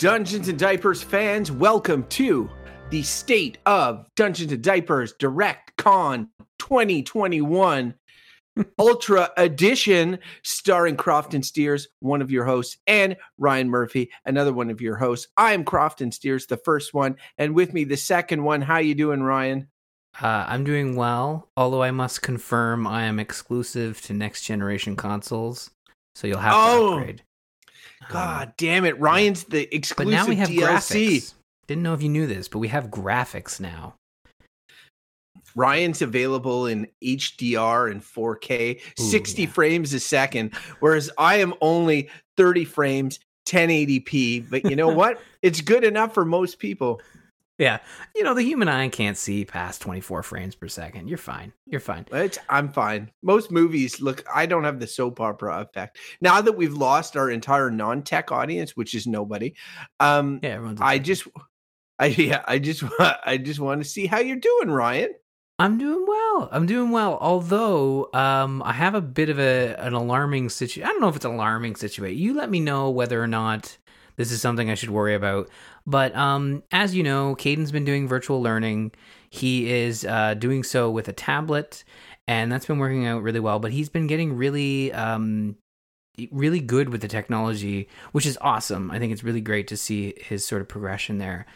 Dungeons and Diapers fans. Welcome to the State of Dungeons and Diapers Direct Con 2021 Ultra Edition, starring Crofton Steers, one of your hosts, and Ryan Murphy, another one of your hosts. I'm Crofton Steers, the first one, and with me, the second one. How you doing, Ryan? Uh, I'm doing well, although I must confirm I am exclusive to next generation consoles, so you'll have to Oh, upgrade. God Um, damn it, Ryan's the exclusive but now we have DLC. graphics. Didn't know if you knew this, but we have graphics now. Ryan's available in HDR and 4K, Ooh, 60 yeah. frames a second, whereas I am only 30 frames, 1080p. But you know what? it's good enough for most people. Yeah, you know the human eye can't see past 24 frames per second. You're fine. You're fine. It's, I'm fine. Most movies look, I don't have the soap opera effect. Now that we've lost our entire non tech audience, which is nobody, um, Yeah, everyone's. I just, I, yeah, I just, I just want to see how you're doing, Ryan. I'm doing well. I'm doing well. Although um, I have a bit of a an alarming situation. I don't know if it's an alarming situation. You let me know whether or not this is something I should worry about. But um, as you know, Caden's been doing virtual learning. He is uh, doing so with a tablet, and that's been working out really well. But he's been getting really, um, really good with the technology, which is awesome. I think it's really great to see his sort of progression there.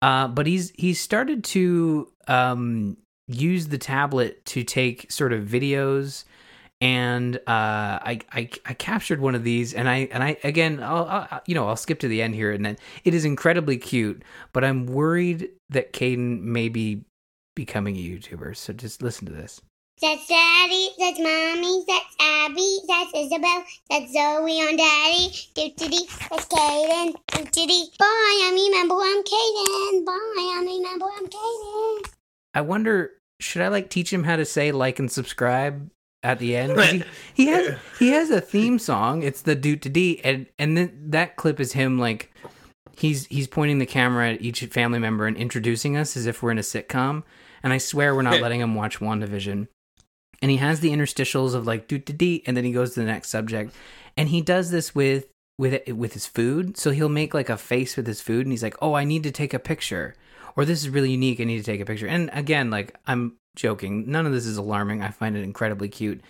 Uh, but he's he's started to um, use the tablet to take sort of videos and uh, I, I I captured one of these and I and I again I'll, I'll you know I'll skip to the end here and then it is incredibly cute but I'm worried that Caden may be becoming a YouTuber so just listen to this That's Daddy, that's Mommy, that's Abby, that's Isabel, that's Zoe on Daddy, doo-doo-dee, that's Kaden, doo-doo-dee. Bye, I remember I'm Kaden. Bye, I'm remember I'm Kaden. I wonder should I like teach him how to say like and subscribe at the end. he, he has he has a theme song. It's the doot to d and and then that clip is him like he's he's pointing the camera at each family member and introducing us as if we're in a sitcom and i swear we're not letting him watch wandavision. And he has the interstitials of like doot to d and then he goes to the next subject. And he does this with with with his food. So he'll make like a face with his food and he's like oh i need to take a picture or this is really unique i need to take a picture. And again like i'm joking. None of this is alarming. I find it incredibly cute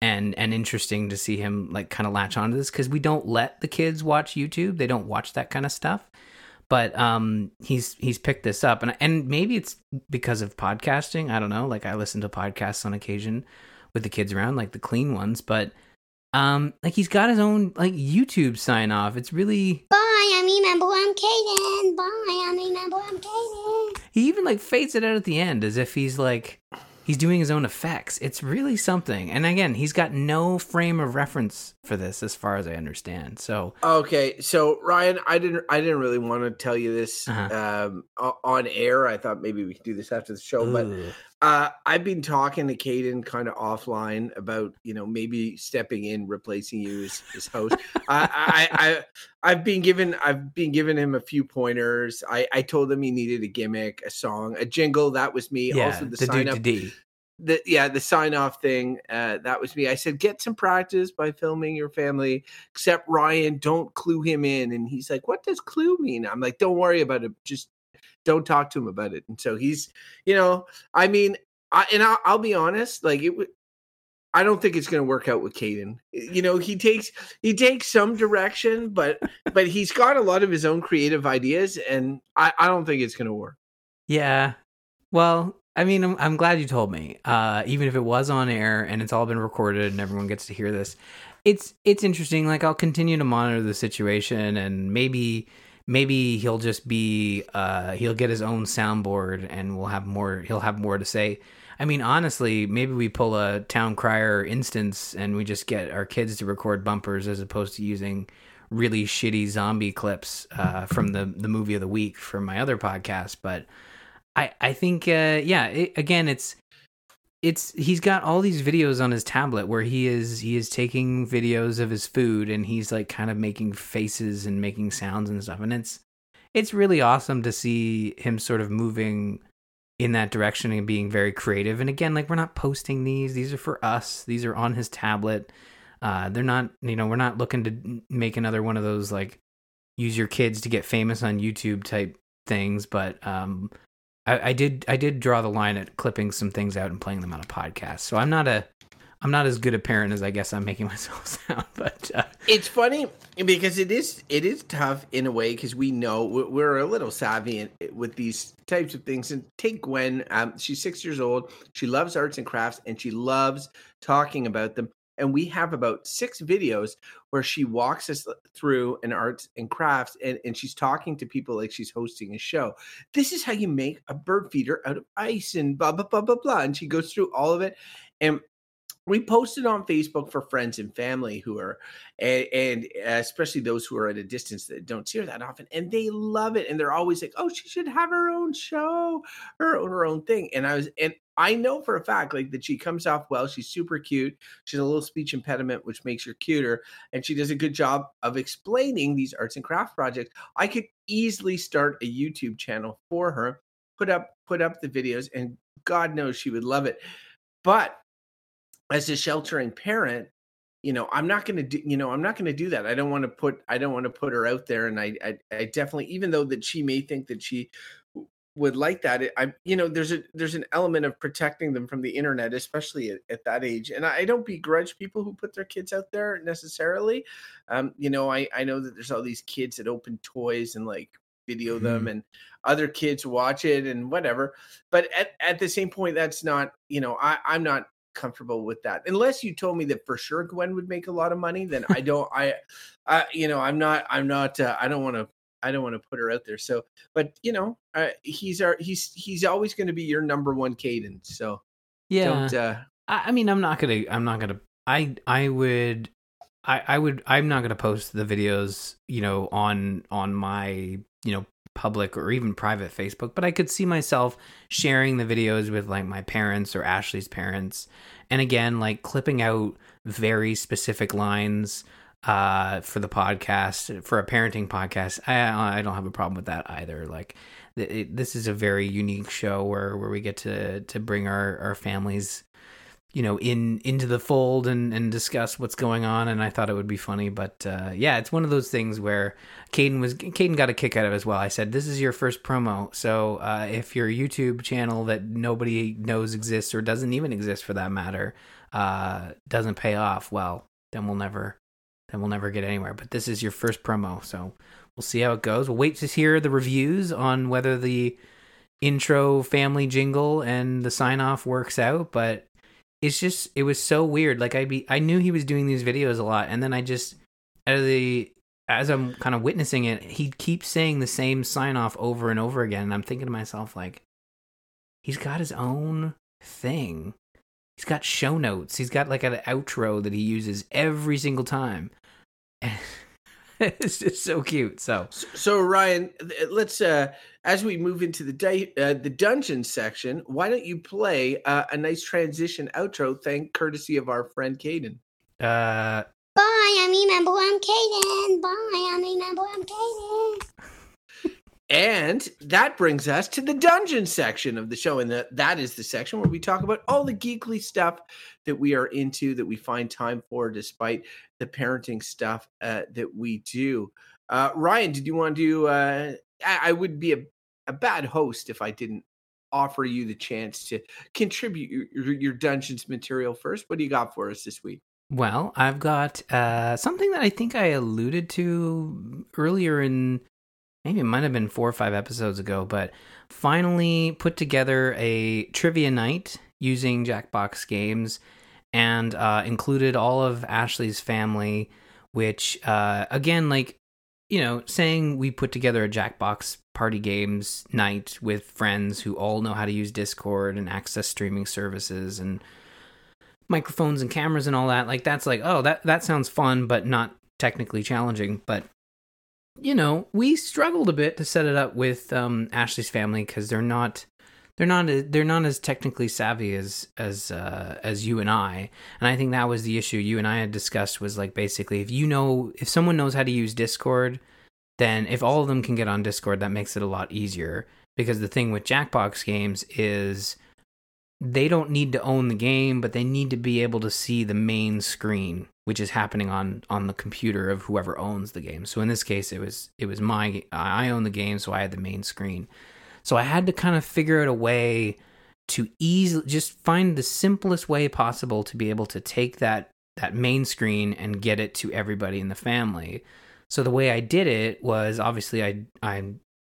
and and interesting to see him like kind of latch onto this because we don't let the kids watch youtube. They don't watch that kind of stuff. But um he's he's picked this up. And and maybe it's because of podcasting. I don't know. Like i listen to podcasts on occasion with the kids around like the clean ones. But um like he's got his own like youtube sign off. It's really Bye, I remember I'm Kaden. Bye, I remember I'm Kaden. he even like fades it out at the end as if he's like he's doing his own effects it's really something and again he's got no frame of reference for this as far as i understand so Okay, so Ryan, I didn't, I didn't really want to tell you this Uh-huh. um, on air. I thought maybe we could do this after the show, but Ugh. Uh, I've been talking to Caden kind of offline about you know maybe stepping in, replacing you as, as host. I, I, I, I've been given, I've been giving him a few pointers. I, I told him he needed a gimmick, a song, a jingle. That was me. yeah also, the, the sign up. The, yeah the sign off thing uh that was me i said get some practice by filming your family except ryan don't clue him in and he's like what does clue mean i'm like don't worry about it just don't talk to him about it and so he's you know i mean i and i'll, I'll be honest like it I don't think it's going to work out with Caden. You know, he takes he takes some direction, but but he's got a lot of his own creative ideas, and I, I don't think it's going to work. Yeah. Well, I mean, I'm, I'm glad you told me. Uh, even if it was on air and it's all been recorded and everyone gets to hear this, it's it's interesting. Like I'll continue to monitor the situation and maybe maybe he'll just be uh, he'll get his own soundboard and we'll have more. He'll have more to say. I mean, honestly, maybe we pull a town crier instance and we just get our kids to record bumpers as opposed to using really shitty zombie clips uh, from the the movie of the week from my other podcast. But I I think uh, yeah, it, again, it's it's he's got all these videos on his tablet where he is he is taking videos of his food and he's like kind of making faces and making sounds and stuff, and it's it's really awesome to see him sort of moving in that direction and being very creative. And again, like we're not posting these; these are for us. These are on his tablet. Uh, they're not, you know, we're not looking to make another one of those like use your kids to get famous on YouTube type things, but um, I, I did I did draw the line at clipping some things out and playing them on a podcast. So I'm not a I'm not as good a parent as I guess I'm making myself sound, but uh, It's funny because it is it is tough in a way because we know we- we're a little savvy with these types of things. And take Gwen, um, she's six years old. She loves arts and crafts, and she loves talking about them. And we have about six videos where she walks us through an arts and crafts, and, and she's talking to people like she's hosting a show. This is how you make a bird feeder out of ice, and blah blah blah blah blah. And she goes through all of it, and we posted on Facebook for friends and family who are, and, and uh, especially those who are at a distance that don't see her that often, and they love it, and they're always like, "Oh, she should have her own show, her own her own thing." And I was, and I know for a fact, like that she comes off well. She's super cute. She's a little speech impediment, which makes her cuter, and she does a good job of explaining these arts and craft projects. I could easily start a YouTube channel for her, put up put up the videos, and God knows she would love it. But as a sheltering parent you know i'm not going to do you know i'm not going to do that. I don't want to put i don't want to put her out there and I, I i definitely even though that she may think that she would like that it, i you know there's a there's an element of protecting them from the internet especially at, at that age and I, I don't begrudge people who put their kids out there necessarily. Um you know i i know that there's all these kids that open toys and like video them and other kids watch it and whatever but at, at the same point that's not you know i i'm not comfortable with that unless you told me that for sure gwen would make a lot of money then i don't i i you know i'm not i'm not uh, i don't want to i don't want to put her out there so but you know uh, he's our he's he's always going to be your number one cadence so yeah. don't uh I, I mean, I'm not gonna. I'm not gonna. I I would. I I would. I'm not gonna post the videos. You know, on on my you know public or even private Facebook. But I could see myself sharing the videos with like my parents or Ashley's parents, and again, like clipping out very specific lines uh for the podcast for a parenting podcast i i don't have a problem with that either like th- it, this is a very unique show where where we get to to bring our our families you know in into the fold and and discuss what's going on and i thought it would be funny but uh yeah it's one of those things where Caden was Caden got a kick out of it as well. I said this is your first promo so uh if your youtube channel that nobody knows exists or doesn't even exist for that matter uh doesn't pay off well then we'll never then we'll never get anywhere but this is your first promo so we'll see how it goes. We'll wait to hear the reviews on whether the intro family jingle and the sign off works out but it's just it was so weird. Like i be i knew he was doing these videos a lot and then i just of the as i'm kind of witnessing it he keeps saying the same sign off over and over again and i'm thinking to myself like he's got his own thing. He's got show notes. He's got like an outro that he uses every single time it's just so cute so so ryan let's uh as we move into the day uh, the dungeon section why don't you play uh, a nice transition outro thank courtesy of our friend Caden. uh Bye, I'm remember I'm Kaden. Bye, I'm remember I'm Kaden. And that brings us to the dungeon section of the show. And that, that is the section where we talk about all the geekly stuff that we are into, that we find time for, despite the parenting stuff uh, that we do. Uh, Ryan, did you want to? Uh, I, I would be a, a bad host if I didn't offer you the chance to contribute your, your, dungeons material first. What do you got for us this week? Well, I've got uh, something that I think I alluded to earlier in maybe it might have been four or five episodes ago, but finally put together a trivia night using Jackbox games and uh, included all of Ashley's family, which, uh, again, like, you know, saying we put together a Jackbox party games night with friends who all know how to use Discord and access streaming services and microphones and cameras and all that like that's like oh that that sounds fun but not technically challenging. But you know we struggled a bit to set it up with um ashley's family because they're not they're not they're not as technically savvy as as uh as you and i and i think that was the issue you and i had discussed was like basically if you know if someone knows how to use discord then if all of them can get on discord that makes it a lot easier because the thing with jackbox games is they don't need to own the game, but they need to be able to see the main screen, which is happening on on the computer of whoever owns the game. So in this case, it was it was my I own the game, so I had the main screen. So I had to kind of figure out a way to easily just find the simplest way possible to be able to take that that main screen and get it to everybody in the family. So the way I did it was obviously I I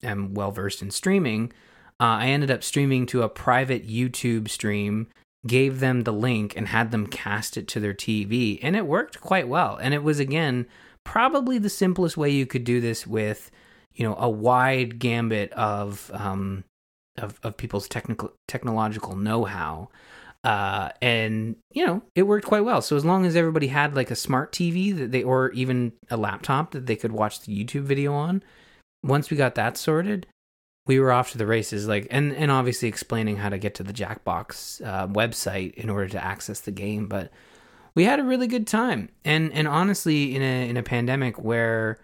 am well versed in streaming uh, I ended up streaming to a private YouTube stream, gave them the link, and had them cast it to their TV. And it worked quite well. And it was, again, probably the simplest way you could do this with, you know, a wide gambit of, um, of, of people's technical technological know-how. Uh, and you know, it worked quite well. So as long as everybody had like a smart TV that they, or even a laptop that they could watch the YouTube video on, once we got that sorted, we were off to the races like and and obviously explaining how to get to the jackbox uh, website in order to access the game but we had a really good time and and honestly in a in a pandemic where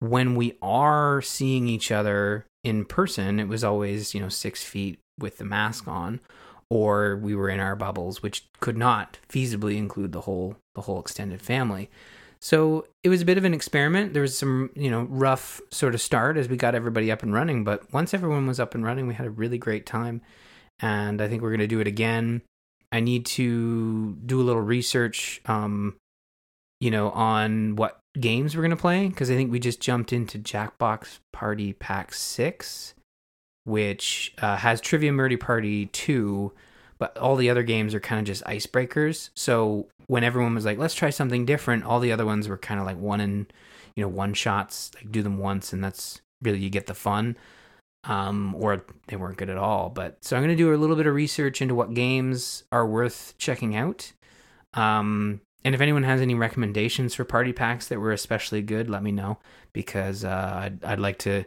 when we are seeing each other in person it was always you know six feet with the mask on or we were in our bubbles which could not feasibly include the whole the whole extended family so it was a bit of an experiment. There was some, you know, rough sort of start as we got everybody up and running, but once everyone was up and running, we had a really great time. And I think we're going to do it again. I need to do a little research, um, you know, on what games we're going to play because I think we just jumped into Jackbox Party Pack 6, which uh, has Trivia Murder Party 2 but all the other games are kind of just icebreakers. So when everyone was like, "Let's try something different," all the other ones were kind of like one and you know one shots, like do them once, and that's really you get the fun. Um, or they weren't good at all. But so I'm going to do a little bit of research into what games are worth checking out. Um, and if anyone has any recommendations for party packs that were especially good, let me know because uh, I'd, I'd like to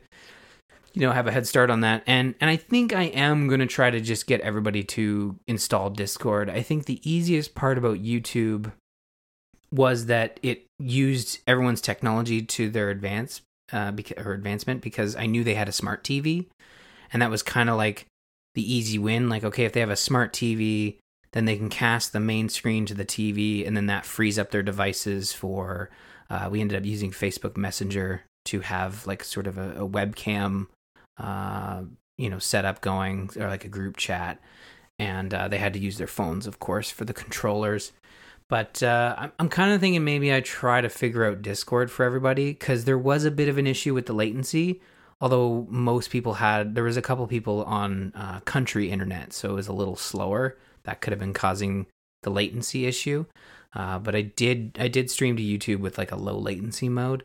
you know have a head start on that. And and i think i am going to try to just get everybody to install discord. I think the easiest part about youtube was that it used everyone's technology to their advance uh beca- or advancement because i knew they had a smart tv and that was kind of like the easy win like okay if they have a smart tv then they can cast the main screen to the tv and then that frees up their devices for uh, we ended up using facebook messenger to have like sort of a, a webcam uh, you know, setup going or like a group chat, and uh, they had to use their phones, of course, for the controllers. But uh, I'm, I'm kind of thinking maybe I try to figure out Discord for everybody because there was a bit of an issue with the latency. Although most people had, there was a couple people on uh, country internet, so it was a little slower. That could have been causing the latency issue. Uh, but I did, I did stream to YouTube with like a low latency mode,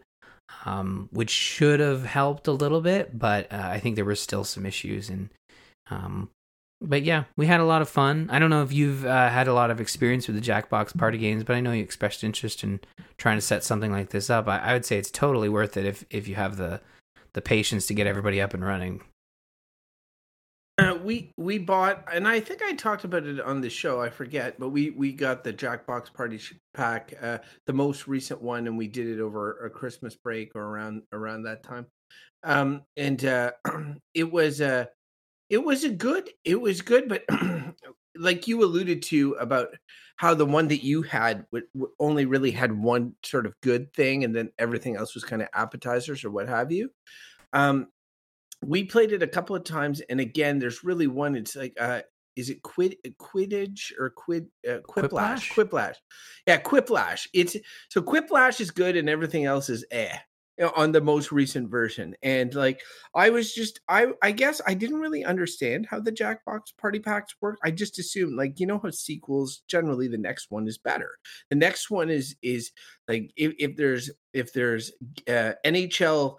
um, which should have helped a little bit, but uh, I think there were still some issues. And um, but yeah, we had a lot of fun. I don't know if you've uh, had a lot of experience with the Jackbox party games, but I know you expressed interest in trying to set something like this up. I, I would say it's totally worth it if if you have the the patience to get everybody up and running. Uh, we we bought, and I think I talked about it on the show. I forget, but we we got the Jackbox Party Pack, uh, the most recent one, and we did it over a Christmas break or around around that time. Um, and uh, it was a it was a good it was good, but like you alluded to about how the one that you had only really had one sort of good thing, and then everything else was kind of appetizers or what have you. Um, we played it a couple of times, and again, there's really one. It's like, uh, is it quid quidditch or quid uh, quiplash? Quiplash, yeah, quiplash. It's so quiplash is good, and everything else is eh on the most recent version. And like, I was just, I I guess I didn't really understand how the Jackbox party packs work. I just assumed, like, you know how sequels generally the next one is better. The next one is is like if, if there's if there's uh, NHL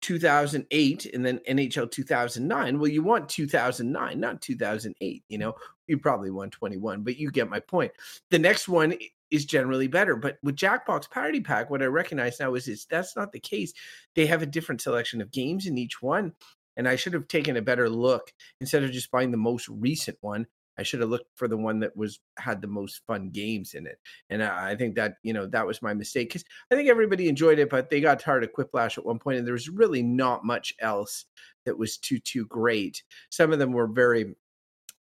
2008 and then NHL 2009. Well, you want 2009, not 2008. You know, you probably want 21, but you get my point. The next one is generally better, but with Jackbox Party Pack, what I recognize now is, is that's not the case. They have a different selection of games in each one. And I should have taken a better look instead of just buying the most recent one. I should have looked for the one that was had the most fun games in it. And I, I think that you know that was my mistake because I think everybody enjoyed it, but they got tired of Quiplash at one point, and there was really not much else that was too too great. Some of them were very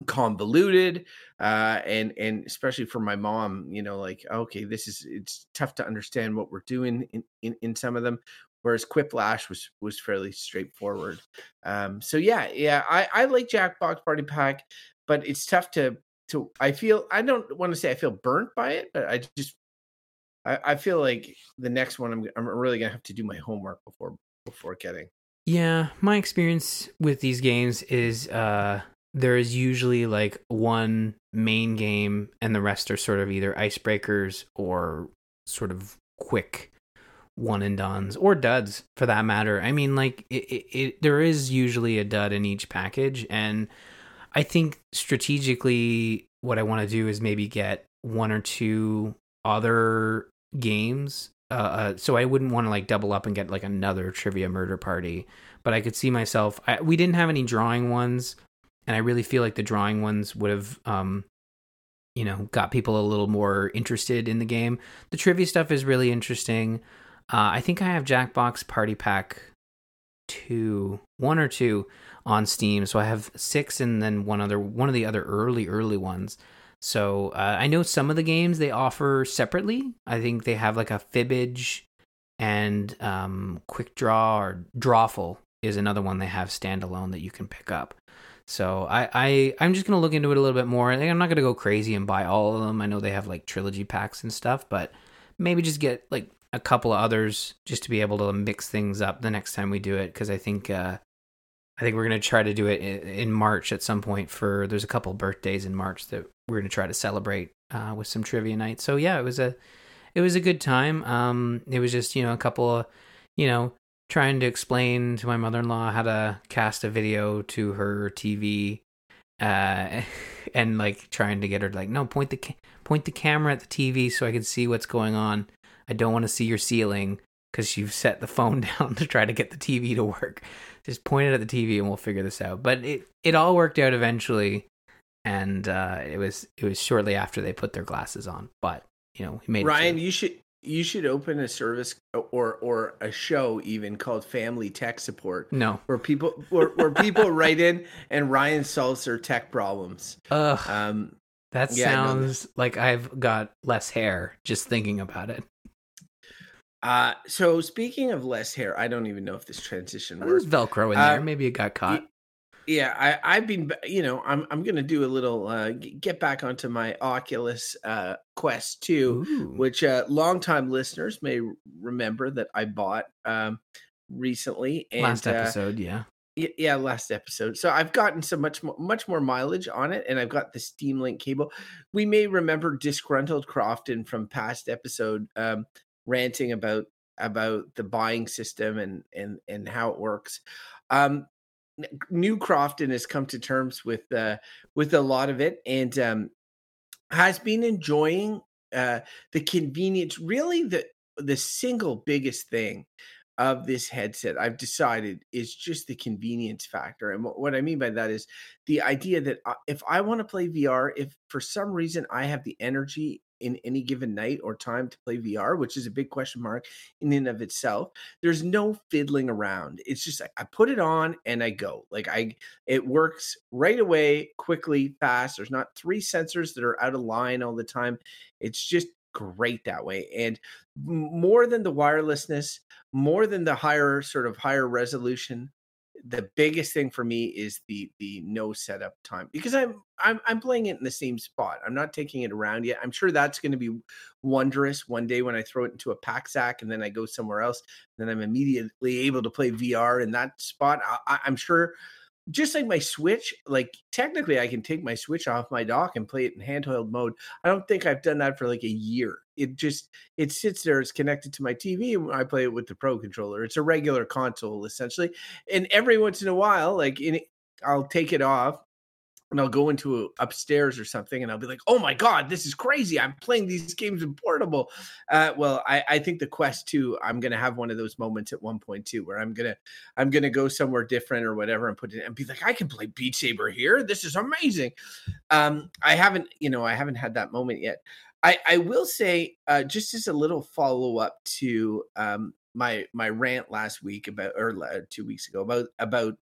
convoluted uh and and especially for my mom you know like okay this is it's tough to understand what we're doing in in, in some of them whereas quiplash was was fairly straightforward um so yeah yeah i i like jackbox party pack but it's tough to to i feel i don't want to say i feel burnt by it but i just i i feel like the next one i'm, I'm really gonna have to do my homework before before getting Yeah, my experience with these games is uh there is usually like one main game and the rest are sort of either icebreakers or sort of quick one and dones or duds for that matter. I mean like it, it, it there is usually a dud in each package and I think strategically what I want to do is maybe get one or two other games uh, uh, so I wouldn't want to like double up and get like another trivia murder party. But I could see myself. I, we didn't have any drawing ones, and I really feel like the drawing ones would have, um, you know, got people a little more interested in the game. The trivia stuff is really interesting. Uh, I think I have Jackbox Party Pack two, one or two on Steam. So I have six, and then one other, one of the other early, early ones. So uh, I know some of the games they offer separately. I think they have like a Fibbage and um, Quick Draw or Drawful is another one they have standalone that you can pick up. So I, I I'm just gonna look into it a little bit more. I'm not gonna go crazy and buy all of them. I know they have like trilogy packs and stuff, but maybe just get like a couple of others just to be able to mix things up the next time we do it. Because I think uh, I think we're gonna try to do it in, March at some point. For there's a couple birthdays in March that we're gonna try to celebrate uh, with some trivia night. So yeah, it was a it was a good time. Um, it was just you know a couple of you know trying to explain to my mother-in-law how to cast a video to her TV, uh, and like trying to get her to like no point the ca- point the camera at the TV so I can see what's going on. I don't want to see your ceiling because you've set the phone down to try to get the TV to work. Just point it at the TV and we'll figure this out. But it it all worked out eventually, and uh, it was it was shortly after they put their glasses on. But you know, he made Ryan, you should you should open a service or or a show even called Family Tech Support, no. where people where, where people write in and Ryan solves their tech problems. Ugh, Um, that yeah, no, sounds like I've got less hair just thinking about it. Uh, so speaking of less hair, I don't even know if this transition There's works. Velcro in Uh, there. Maybe it got caught. Yeah, I, I've been, you know, I'm I'm gonna do a little uh, get back onto my Oculus uh, Quest two. Ooh. which uh, longtime listeners may remember that I bought um, recently. And, Last uh, episode, yeah. yeah, last episode. So I've gotten some much more, much more mileage on it, and I've got the Steam Link cable. We may remember disgruntled Crofton from past episode um, ranting about about the buying system and and and how it works. Um, new Crofton has come to terms with uh, with a lot of it, and um, has been enjoying uh, the convenience. Really, the the single biggest thing of this headset I've decided is just the convenience factor. And what, what I mean by that is the idea that if I want to play VR, if for some reason I have the energy in any given night or time to play VR, which is a big question mark in and of itself, there's no fiddling around. It's just like I put it on and I go. Like I it works right away, quickly, fast. There's not three sensors that are out of line all the time. It's just great that way. And more than the wirelessness, more than the higher sort of higher resolution, the biggest thing for me is the the no setup time because I'm I'm I'm playing it in the same spot. I'm not taking it around yet. I'm sure that's going to be wondrous one day when I throw it into a pack sack and then I go somewhere else. Then I'm immediately able to play VR in that spot. I, I'm sure just like my Switch, like technically I can take my Switch off my dock and play it in handheld mode. I don't think I've done that for like a year. It just it sits there, it's connected to my TV, and I play it with the Pro controller. It's a regular console essentially. And every once in a while, like in I'll take it off and I'll go into upstairs or something and I'll be like, oh my God, this is crazy. I'm playing these games in portable. Uh, well, I, I think the Quest 2, I'm gonna have one of those moments at one point too, where I'm gonna I'm gonna go somewhere different or whatever and put it and be like, I can play Beat Saber here. This is amazing. Um, I haven't, you know, I haven't had that moment yet. I, I will say, uh, just as a little follow up to um, my my rant last week about or two weeks ago about about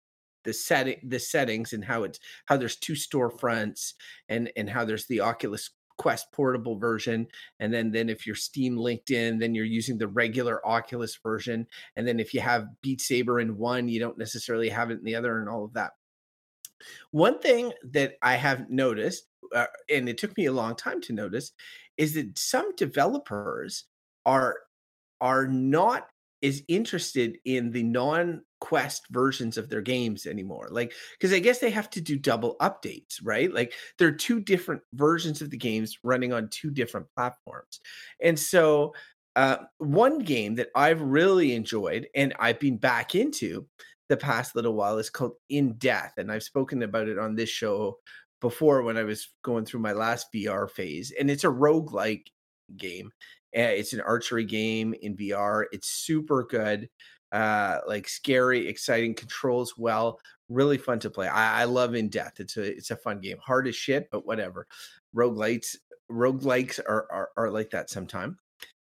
the setting the settings and how it's how there's two storefronts and and how there's the Oculus Quest portable version and then then if you're Steam linked in then you're using the regular Oculus version and then if you have Beat Saber in one you don't necessarily have it in the other and all of that. One thing that I have noticed uh, and it took me a long time to notice is that some developers are are not as interested in the non quest versions of their games anymore like because i guess they have to do double updates right? Like there are two different versions of the games running on two different platforms. And so uh, one game that i've really enjoyed and i've been back into the past little while is called in death and i've spoken about it on this show before when i was going through my last vr phase and it's a rogue like game. Eh, it's an archery game in VR. It's super good, uh, like scary, exciting, controls well, really fun to play. I, I love In Death. It's a it's a fun game. Hard as shit, but whatever. Roguelites, rogue likes are, are are like that sometime.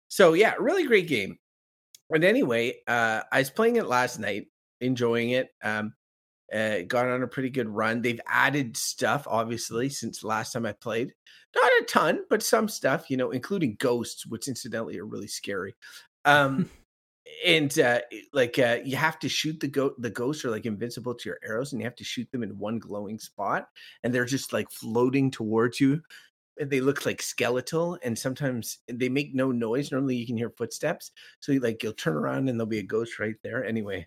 So yeah, really great game. And anyway, uh, I was playing it last night, enjoying it. Um, uh, got on a pretty good run. They've added stuff, obviously, since last time I played. Not a ton, but some stuff, you know, including ghosts, which incidentally are really scary. Um, and uh, like uh, you have to shoot the goat. The ghosts are like invincible to your arrows, and you have to shoot them in one glowing spot, and they're just like floating towards you. And they look like skeletal, and sometimes they make no noise. Normally, you can hear footsteps, so you, like you'll turn around and there'll be a ghost right there. Anyway,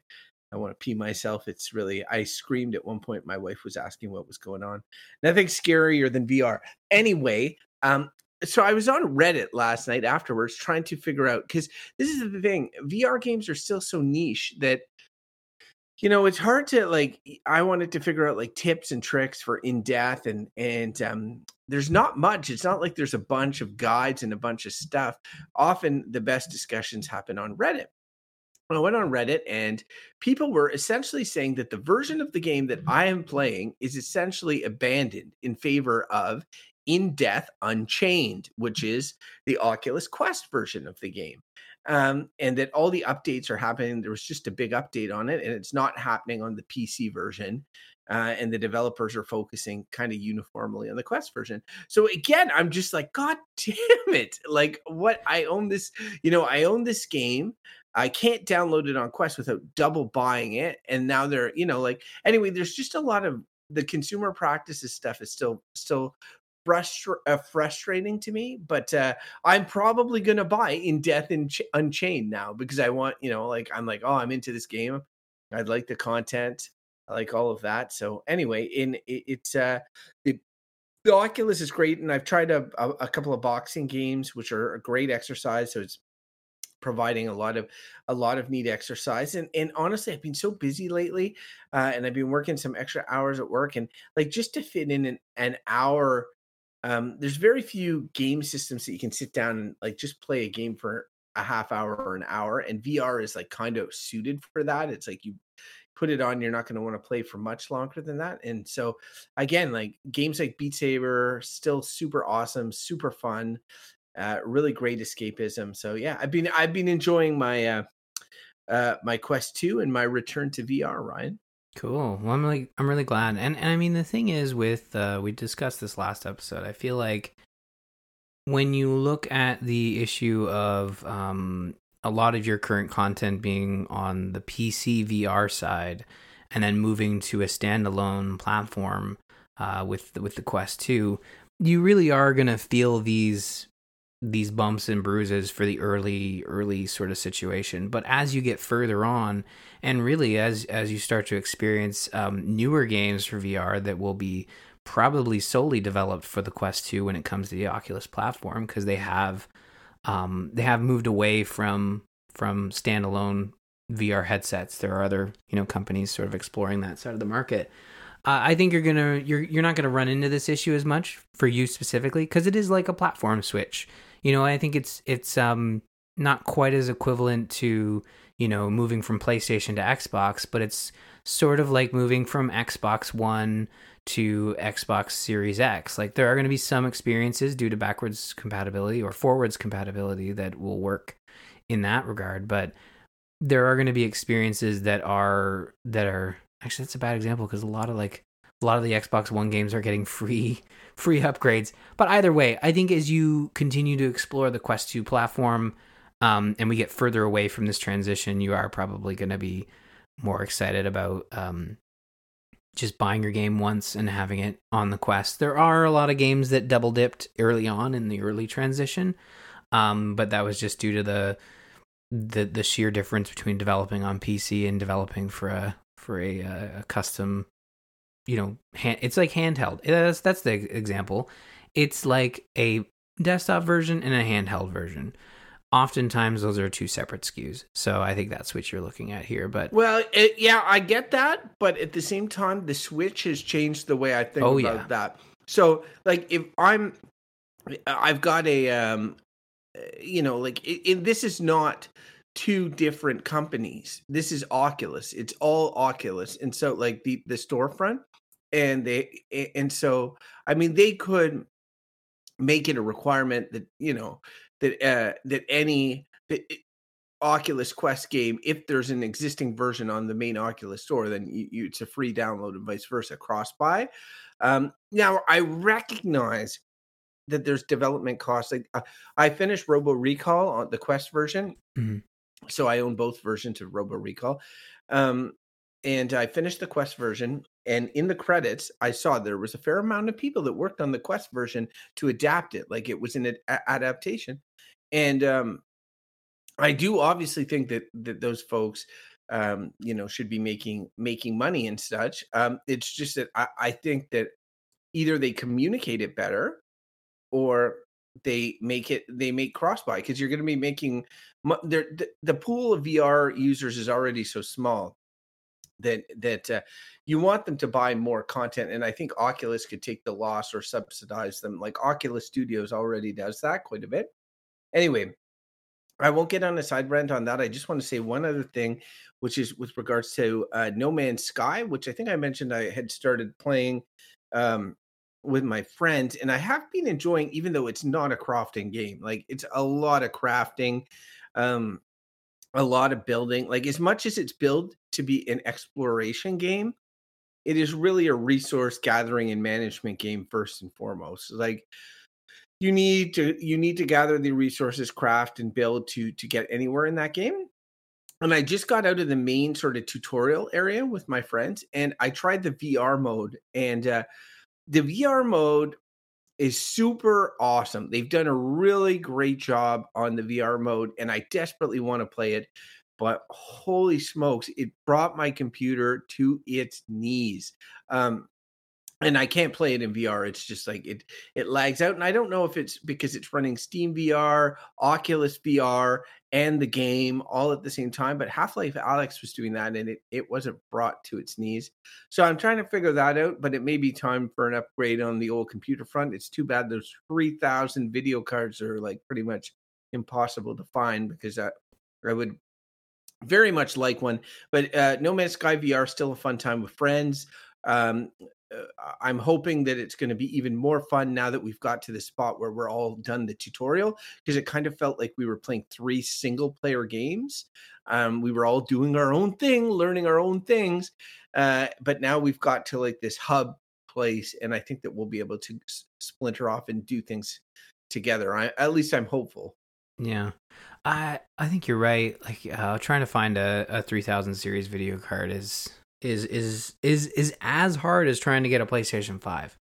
I want to pee myself. It's really, I screamed at one point. My wife was asking what was going on. Nothing scarier than VR. Anyway, um, so I was on Reddit last night afterwards trying to figure out because this is the thing VR games are still so niche that you know it's hard to like i wanted to figure out like tips and tricks for in death and and um there's not much it's not like there's a bunch of guides and a bunch of stuff. Often the best discussions happen on reddit. I went on Reddit and people were essentially saying that the version of the game that I am playing is essentially abandoned in favor of In Death Unchained, which is the Oculus Quest version of the game. Um, and that all the updates are happening. There was just a big update on it, and it's not happening on the PC version. Uh, and the developers are focusing kind of uniformly on the Quest version. So again, I'm just like, God damn it! Like, what? I own this. You know, I own this game. I can't download it on Quest without double buying it. And now they're, you know, like anyway, there's just a lot of the consumer practices stuff is still still frustra- uh, frustrating to me. But uh, I'm probably gonna buy In Death and Ch- Unchained now because I want, you know, like I'm like, oh, I'm into this game. I like the content. I like all of that. So anyway, in it, it's uh, the the Oculus is great, and I've tried a, a, a couple of boxing games, which are a great exercise. So it's providing a lot of a lot of neat exercise and and honestly i've been so busy lately uh, and i've been working some extra hours at work and like just to fit in an, an hour um there's very few game systems that you can sit down and like just play a game for a half hour or an hour and vr is like kind of suited for that it's like you put it on you're not going to want to play for much longer than that and so again like games like beat saber still super awesome super fun uh, really great escapism. So yeah, I've been I've been enjoying my uh, uh, my Quest Two and my return to VR. Ryan. Cool. Well, I'm really I'm really glad. And and I mean the thing is with uh, we discussed this last episode. I feel like when you look at the issue of um, a lot of your current content being on the PC VR side, and then moving to a standalone platform uh, with with the Quest Two, you really are gonna feel these these bumps and bruises for the early early sort of situation. But as you get further on and really as as you start to experience um, newer games for vr that will be probably solely developed for the quest 2 when it comes to the oculus platform because they have um, they have moved away from from standalone vr headsets. There are other you know companies sort of exploring that side of the market. Uh, I think you're gonna you're you're not gonna run into this issue as much for you specifically because it is like a platform switch you know, I think it's it's um not quite as equivalent to you know moving from PlayStation to Xbox, but it's sort of like moving from Xbox One to Xbox Series X. Like there are going to be some experiences due to backwards compatibility or forwards compatibility that will work in that regard, but there are going to be experiences that are that are actually that's a bad example because a lot of like a lot of the Xbox One games are getting free free upgrades. But either way, I think as you continue to explore the Quest 2 platform, um, and we get further away from this transition, you are probably going to be more excited about um, just buying your game once and having it on the Quest. There are a lot of games that double dipped early on in the early transition, um, but that was just due to the the the sheer difference between developing on PC and developing for a for a, a custom, you know, hand, it's like handheld. That's that's the example. It's like a desktop version and a handheld version oftentimes those are two separate SKUs. So I think that's what you're looking at here. But well, it, yeah, I get that, but at the same time, the Switch has changed the way I think Oh, about yeah. that. So, like, if I'm, I've got a, um, uh, you know, like, it, it, this is not two different companies. This is Oculus. It's all Oculus, and so like the the storefront, and they, and so I mean, they could make it a requirement that you know that uh that any that it- Oculus Quest game, if there's an existing version on the main Oculus store, then you, you, it's a free download and vice versa, cross buy. Um, now, I recognize that there's development costs. Like uh, I finished Robo Recall on the Quest version, Mhm. So I own both versions of Robo Recall. Um, and I finished the Quest version, and in the credits, I saw there was a fair amount of people that worked on the Quest version to adapt it, like it was an ad- adaptation. And um, I do obviously think that that those folks, um, you know, should be making making money and such. Um, it's just that I, I think that either they communicate it better, or they make it they make cross buy because you're going to be making the, the pool of VR users is already so small that that uh, you want them to buy more content and i think oculus could take the loss or subsidize them like oculus studios already does that quite a bit. Anyway i won't get on a side rant on that i just want to say one other thing which is with regards to uh, no man's sky which i think i mentioned i had started playing um, with my friends and i have been enjoying even though it's not a crafting game like it's a lot of crafting um a lot of building like as much as it's built to be an exploration game it is really a resource gathering and management game first and foremost like you need to you need to gather the resources craft and build to to get anywhere in that game. And i just got out of the main sort of tutorial area with my friends and i tried the vr mode and uh the vr mode is super awesome. They've done a really great job on the VR mode, and I desperately want to play it. But holy smokes, it brought my computer to its knees. Um, and I can't play it in VR. It's just like it it lags out. And I don't know if it's because it's running Steam VR, Oculus VR, and the game all at the same time. But Half-Life Alyx was doing that and it, it wasn't brought to its knees. So I'm trying to figure that out, but it may be time for an upgrade on the old computer front. It's too bad those 3,000 video cards are like pretty much impossible to find because I, I would very much like one. But uh, No Man's Sky VR still a fun time with friends. Um, uh, I'm hoping that it's going to be even more fun now that we've got to the spot where we're all done the tutorial because it kind of felt like we were playing three single player games. Um, we were all doing our own thing, learning our own things. Uh, but now we've got to like this hub place, and I think that we'll be able to s- splinter off and do things together. I, at least I'm hopeful. Yeah, I I think you're right. Like uh, trying to find a, a 3000 series video card is is is is is as hard as trying to get a PlayStation Five.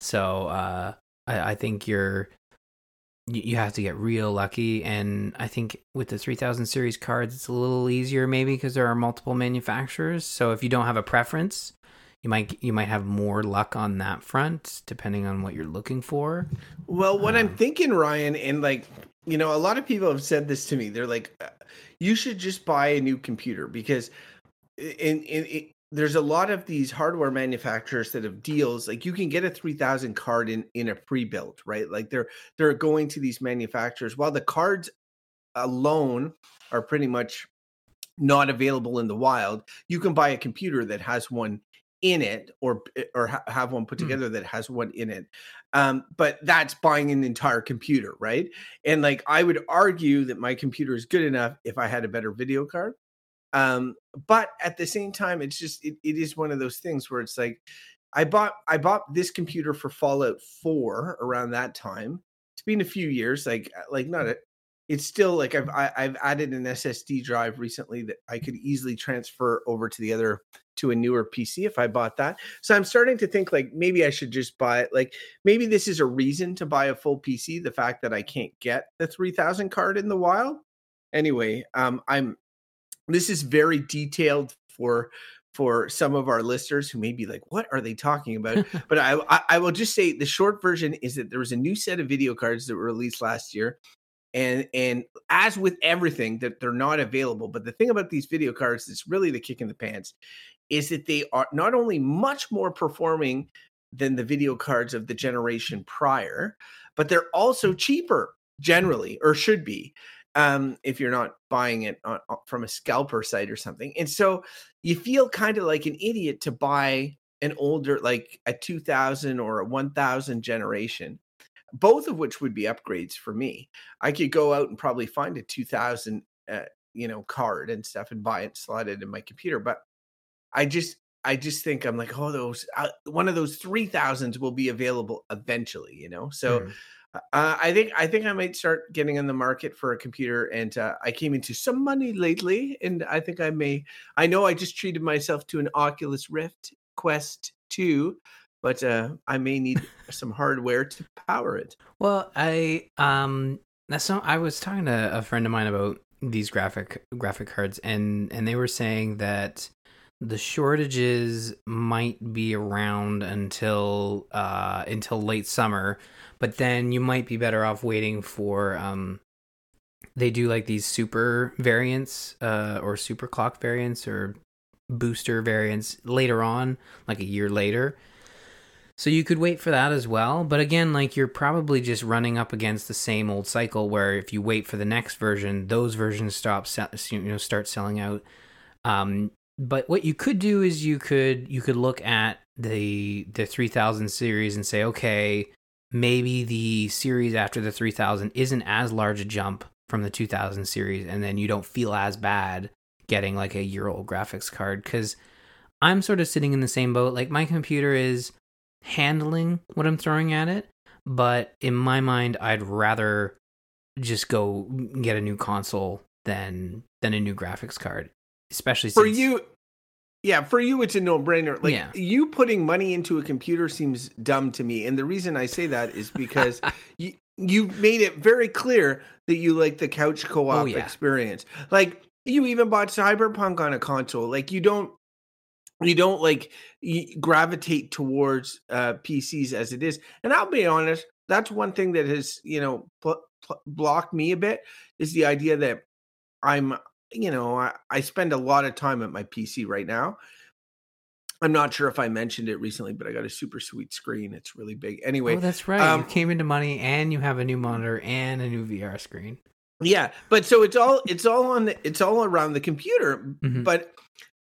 So uh, I, I think you're you, have to get real lucky, and I think with the 3000 series cards, it's a little easier maybe because there are multiple manufacturers. So if you don't have a preference. You might you might have more luck on that front, depending on what you're looking for. Well, what I'm Um, thinking, Ryan, and like, you know, a lot of people have said this to me. They're like, uh, you should just buy a new computer because in, in, in there's a lot of these hardware manufacturers that have deals like you can get a 3000 card in in a pre-built right? Like they're they're going to these manufacturers. While the cards alone are pretty much not available in the wild you can buy a computer that has one in it or or ha- have one put Hmm. together that has one in it. Um but that's buying an entire computer right? And like i would argue that my computer is good enough if i had a better video card Um, but at the same time, it's just it, it is one of those things where it's like I bought I bought this computer for Fallout 4 around that time. It's been a few years, like uh, like not a it's still like I've I, have i have added an SSD drive recently that I could easily transfer over to the other to a newer PC if I bought that. So I'm starting to think like maybe I should just buy it. Like maybe this is a reason to buy a full PC. The fact that I can't get the 3000 card in the wild. Anyway, um, I'm. This is very detailed for for some of our listeners who may be like, "What are they talking about?" but I, I, will just say the short version is that there was a new set of video cards that were released last year, and and as with everything that they're not available. But the thing about these video cards that's really the kick in the pants is that they are not only much more performing than the video cards of the generation prior, but they're also cheaper generally, or should be um, if you're not buying it on, from a scalper site or something. And so you feel kind of like an idiot to buy an older, like a 2000 or a 1000 generation, both of which would be upgrades for me. I could go out and probably find a 2000, uh, you know, card and stuff and buy it, slot it in my computer. But I just, I just think I'm like, oh, those uh, one of those three thousands will be available eventually, you know. So mm. Uh, I think I think I might start getting in the market for a computer, and uh, I came into some money lately, and I think I may. I know I just treated myself to an Oculus Rift Quest Two, but uh, I may need some hardware to power it. Well, I um, that's not. I was talking to a friend of mine about these graphic graphic cards, and and they were saying that the shortages might be around until uh until late summer but then you might be better off waiting for um they do like these super variants uh or super clock variants or booster variants later on like a year later. So you could wait for that as well but again like you're probably just running up against the same old cycle where if you wait for the next version those versions stop you know start selling out. Um but what you could do is you could you could look at the the 3000 series and say okay maybe the series after the 3000 isn't as large a jump from the 2000 series and then you don't feel as bad getting like a year old graphics card cuz I'm sort of sitting in the same boat. Like my computer is handling what I'm throwing at it but in my mind I'd rather just go get a new console than than a new graphics card especially for you yeah, for you it's a no-brainer. Like yeah. you putting money into a computer seems dumb to me. And the reason I say that is because you you made it very clear that you like the couch co-op oh, yeah. experience. Like you even bought Cyberpunk on a console. Like you don't you don't like gravitate towards uh PCs as it is. And I'll be honest, that's one thing that has, you know, pl- pl- blocked me a bit is the idea that I'm you know, I, I spend a lot of time at my PC right now. I'm not sure if I mentioned it recently, but I got a super sweet screen. It's really big. Anyway, oh, that's right. Um, you came into money, and you have a new monitor and a new VR screen. Yeah, but so it's all it's all on the it's all around the computer. Mm-hmm. But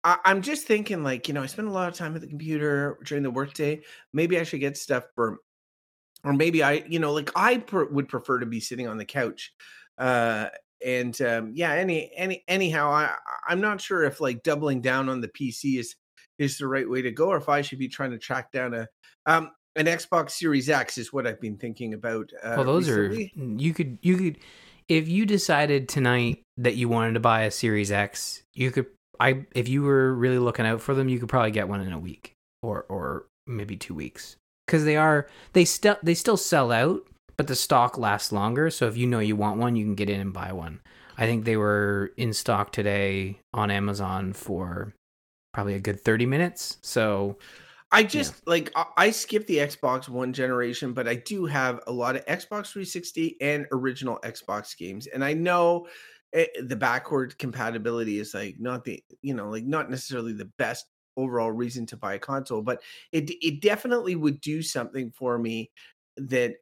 I, am just thinking, like you know, I spend a lot of time at the computer during the workday. Maybe I should get stuff for, or maybe I, you know, like I per, would prefer to be sitting on the couch uh and um, yeah any any anyhow i i'm not sure if like doubling down on the pc is is the right way to go or if i should be trying to track down a um an xbox series x is what i've been thinking about uh, well those recently. are you could you could if you decided tonight that you wanted to buy a series x you could i if you were really looking out for them you could probably get one in a week or or maybe two weeks because they are they still they still sell out but the stock lasts longer. So if you know you want one, you can get in and buy one. I think they were in stock today on Amazon for probably a good 30 minutes. So I just yeah. like I skipped the Xbox One generation, but I do have a lot of Xbox 360 and original Xbox games, and I know it, eh, the backward compatibility is like not the you know like not necessarily the best overall reason to buy a console, but it it definitely would do something for me that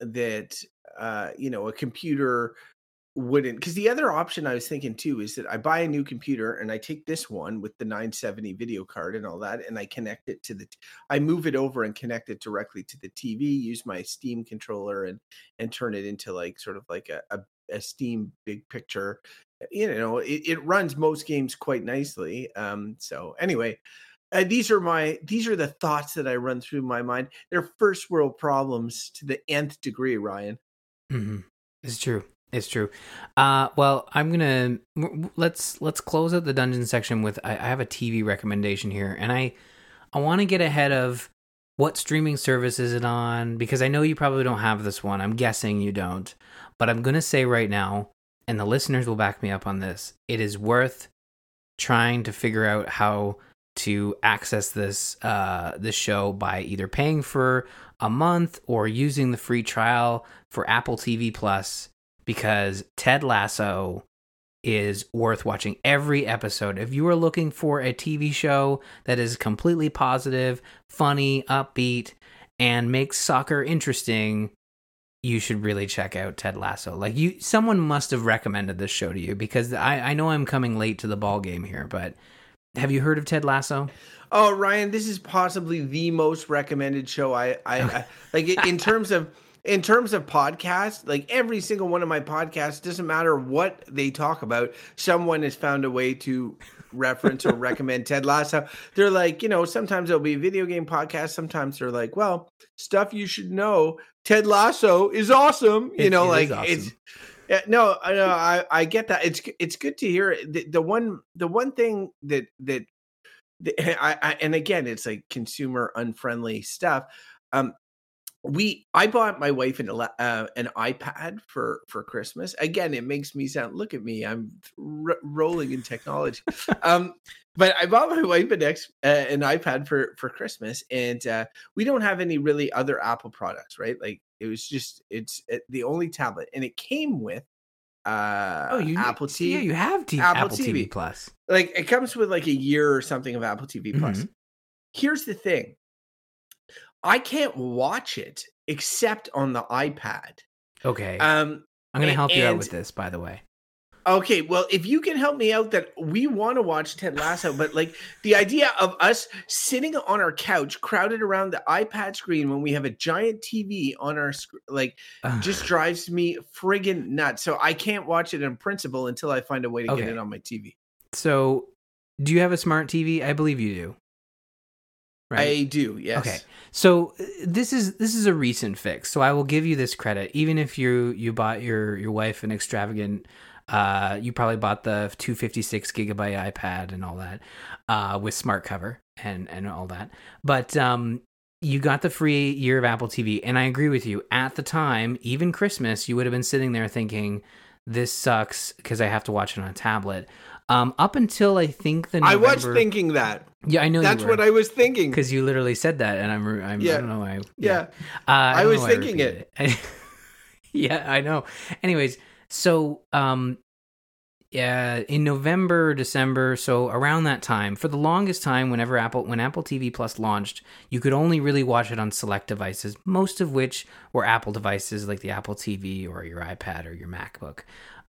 that uh, you know a computer wouldn't because the other option I was thinking too is that I buy a new computer and I take this one with the 970 video card and all that and I connect it to the I move it over and connect it directly to the TV use my Steam controller and and turn it into like sort of like a, a, a Steam big picture you know it, it runs most games quite nicely. Um, so anyway, uh, these are my these are the thoughts that I run through my mind. They're first world problems to the nth degree, Ryan. Mm-hmm. It's true. It's true. Uh, well, I'm gonna let's let's close out the dungeon section with I, I have a TV recommendation here, and I I want to get ahead of what streaming service is it on because I know you probably don't have this one. I'm guessing you don't, but I'm gonna say right now, and the listeners will back me up on this. It is worth trying to figure out how to access this uh, this show by either paying for a month or using the free trial for Apple TV Plus because Ted Lasso is worth watching every episode. If you are looking for a TV show that is completely positive, funny, upbeat, and makes soccer interesting, you should really check out Ted Lasso. Like you someone must have recommended this show to you because I, I know I'm coming late to the ball game here, but have you heard of Ted Lasso? Oh, Ryan, this is possibly the most recommended show I I, I like in terms of in terms of podcasts, like every single one of my podcasts, doesn't matter what they talk about, someone has found a way to reference or recommend Ted Lasso. They're like, you know, sometimes it'll be a video game podcast. Sometimes they're like, well, stuff you should know. Ted Lasso is awesome. You It- know, it like awesome. it's. Yeah, no, I I get that. It's it's good to hear. The, the one the one thing that that the, I, I and again, it's like consumer unfriendly stuff. Um, we I bought my wife an uh, an iPad for for Christmas. Again, it makes me sound. Look at me, I'm r- rolling in technology. um, but I bought my wife an ex, uh, an iPad for for Christmas, and uh, we don't have any really other Apple products, right? Like it was just it's uh, the only tablet, and it came with uh Oh, you Apple TV. Yeah, you have T- Apple Apple, TV. TV. Plus. like it comes with like a year or something of Apple TV Plus. Mhm. Here's the thing. I can't watch it except on the iPad. Okay, Um I'm gonna a- help you out with this, by the way. okay, well if you can help me out that we want to watch Ted Lasso but like the idea of us sitting on our couch crowded around the iPad screen when we have a giant TV on our screen, like just drives me friggin' nuts. So I can't watch it in principle until I find a way to Okay. get it on my TV. so, do you have a smart TV? I believe you do. I do, yes. Okay. So uh, this is this is a recent fix. So I will give you this credit. Even if you you bought your your wife an extravagant uh you probably bought the 256 gigabyte iPad and all that uh with smart cover and and all that. But um you got the free year of Apple TV and I agree with you. At the time, even Christmas, you would have been sitting there thinking this sucks because I have to watch it on a tablet. Um up until I think the I was thinking that. Yeah, I know That's what I was thinking. because you literally said that, and I'm, I'm I don't know why. Yeah. Uh, I, I was know why thinking it. yeah, I know. Anyways, so um, yeah, in November, December, so around that time, for the longest time, whenever Apple, when Apple TV Plus launched, you could only really watch it on select devices, most of which were Apple devices like the Apple TV or your iPad or your MacBook.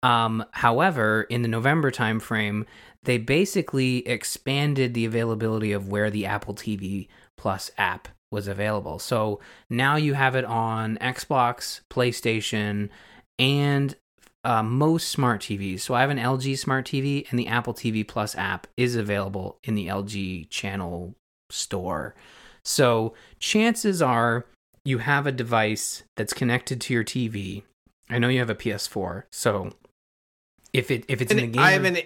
Um, however, in the November timeframe, they basically expanded the availability of where the Apple TV Plus app was available. So now you have it on Xbox, PlayStation, and uh, most smart TVs. So I have an LG smart TV, and the Apple TV Plus app is available in the LG channel store. So chances are you have a device that's connected to your TV. I know you have a PS4, so if it if it's in the game, I have an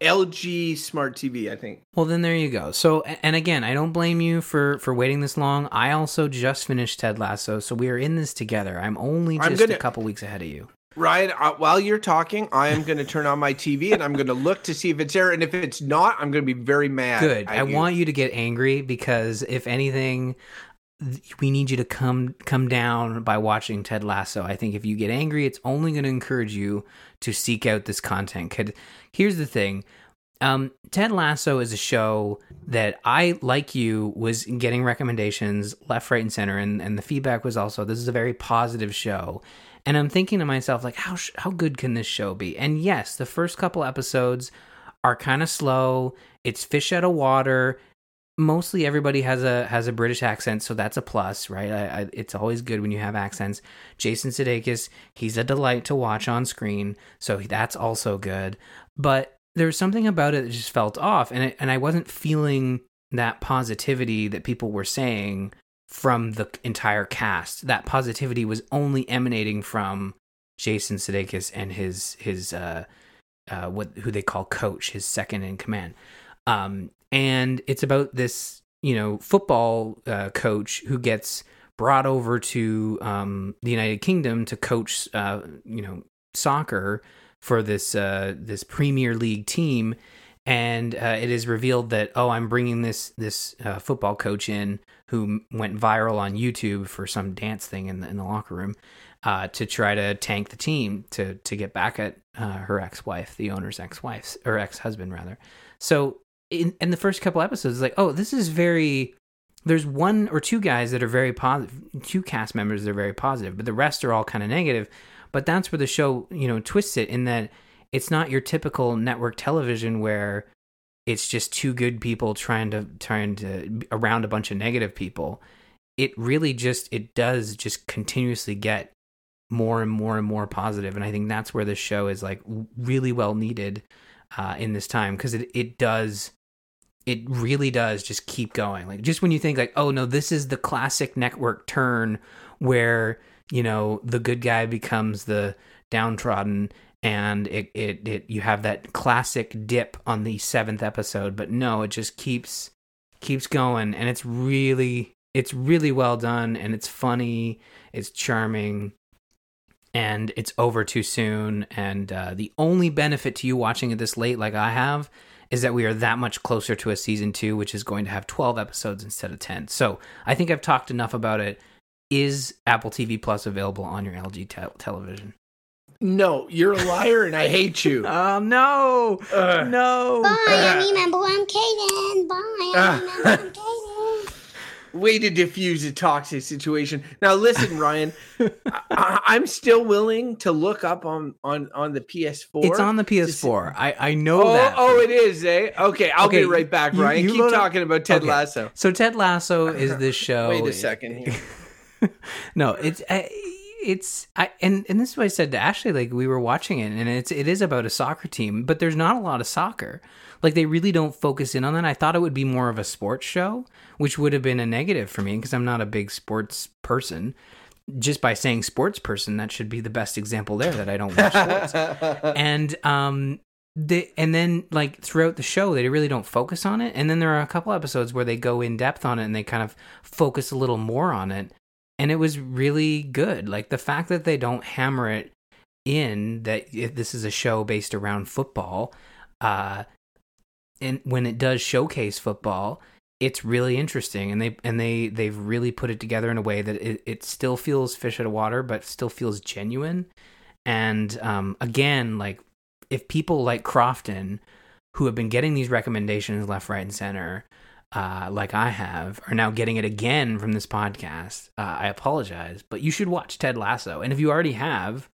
LG smart TV, I think. well, then there you go. So, and again, I don't blame you for for waiting this long. I also just finished Ted Lasso, so we are in this together. I'm only I'm just a gonna- couple weeks ahead of you. Ryan, uh, while you're talking, I am going to turn on my TV and I'm going to look to see if it's there. And if it's not, I'm going to be very mad. Good. I you. want you to get angry because if anything, we need you to come come down by watching Ted Lasso. I think if you get angry, it's only going to encourage you to seek out this content. 'Cause Here's the thing. Um, Ted Lasso is a show that I, like you, was getting recommendations left, right, and center, and, and the feedback was also this is a very positive show. And I'm thinking to myself, like, how sh- how good can this show be? And yes, the first couple episodes are kind of slow. It's fish out of water. Mostly everybody has a has a British accent, so that's a plus, right? I, I, it's always good when you have accents. Jason Sudeikis, he's a delight to watch on screen, so that's also good. But there's something about it that just felt off, and it, and I wasn't feeling that positivity that people were saying from the entire cast. That positivity was only emanating from Jason Sudeikis and his his uh, uh, what who they call coach, his second in command. Um, and it's about this you know football uh, coach who gets brought over to um, the United Kingdom to coach uh, you know soccer for this uh, this Premier League team, and uh, it is revealed that oh I'm bringing this this uh, football coach in who went viral on YouTube for some dance thing in the in the locker room. Uh, to try to tank the team to to get back at her ex wife, the owner's ex wife or ex husband rather. So in, in the first couple episodes, like, oh, this is very. There's one or two guys that are very positive, two cast members that are very positive, but the rest are all kind of negative. But that's where the show, you know, twists it in that it's not your typical network television where it's just two good people trying to trying to around a bunch of negative people. It really just it does just continuously get more and more and more positive, and I think that's where the show is like really well needed uh, in this time because it it does it really does just keep going. Like just when you think like, oh no, this is the classic network turn where you know the good guy becomes the downtrodden and it, it it you have that classic dip on the seventh episode but no it just keeps keeps going and it's really it's really well done and it's funny it's charming and it's over too soon. And uh, the only benefit to you watching it this late, like I have, is that we are that much closer to a season two, which is going to have 12 episodes instead of 10. So I think I've talked enough about it. Is Apple TV Plus available on your LG te- television? No, you're a liar and I hate you. Oh, no. Uh, no. Bye, I remember I'm Caden. Bye, I remember I'm Caden. Way to diffuse a toxic situation. Now, listen, Ryan, I, I'm still willing to look up on on on the PS4. It's on the PS4. I, I know Oh, that. oh, it is, eh? Okay, I'll Okay, be right back, Ryan. you Keep up- talking about Ted Okay. Lasso. So Ted Lasso is this show. Wait a second here. no, it's I it's I and and this is what I said to Ashley. Like we were watching it, and it's it is about a soccer team, but there's not a lot of soccer. Like they really don't focus in on that. I thought it would be more of a sports show, which would have been a negative for me because I'm not a big sports person. Just by saying sports person, that should be the best example there that I don't watch sports and um they and then like throughout the show they really don't focus on it and then there are a couple episodes where they go in depth on it and they kind of focus a little more on it and it was really good. Like the fact that they don't hammer it in that this is a show based around football uh and when it does showcase football it's really interesting. And they and they they've really put it together in a way that it, it still feels fish out of water but still feels genuine. And um, again, like if people like Crofton, who have been getting these recommendations left, right, and center, uh, like I have, are now getting it again from this podcast, uh, I apologize, but you should watch Ted Lasso. And if you already have,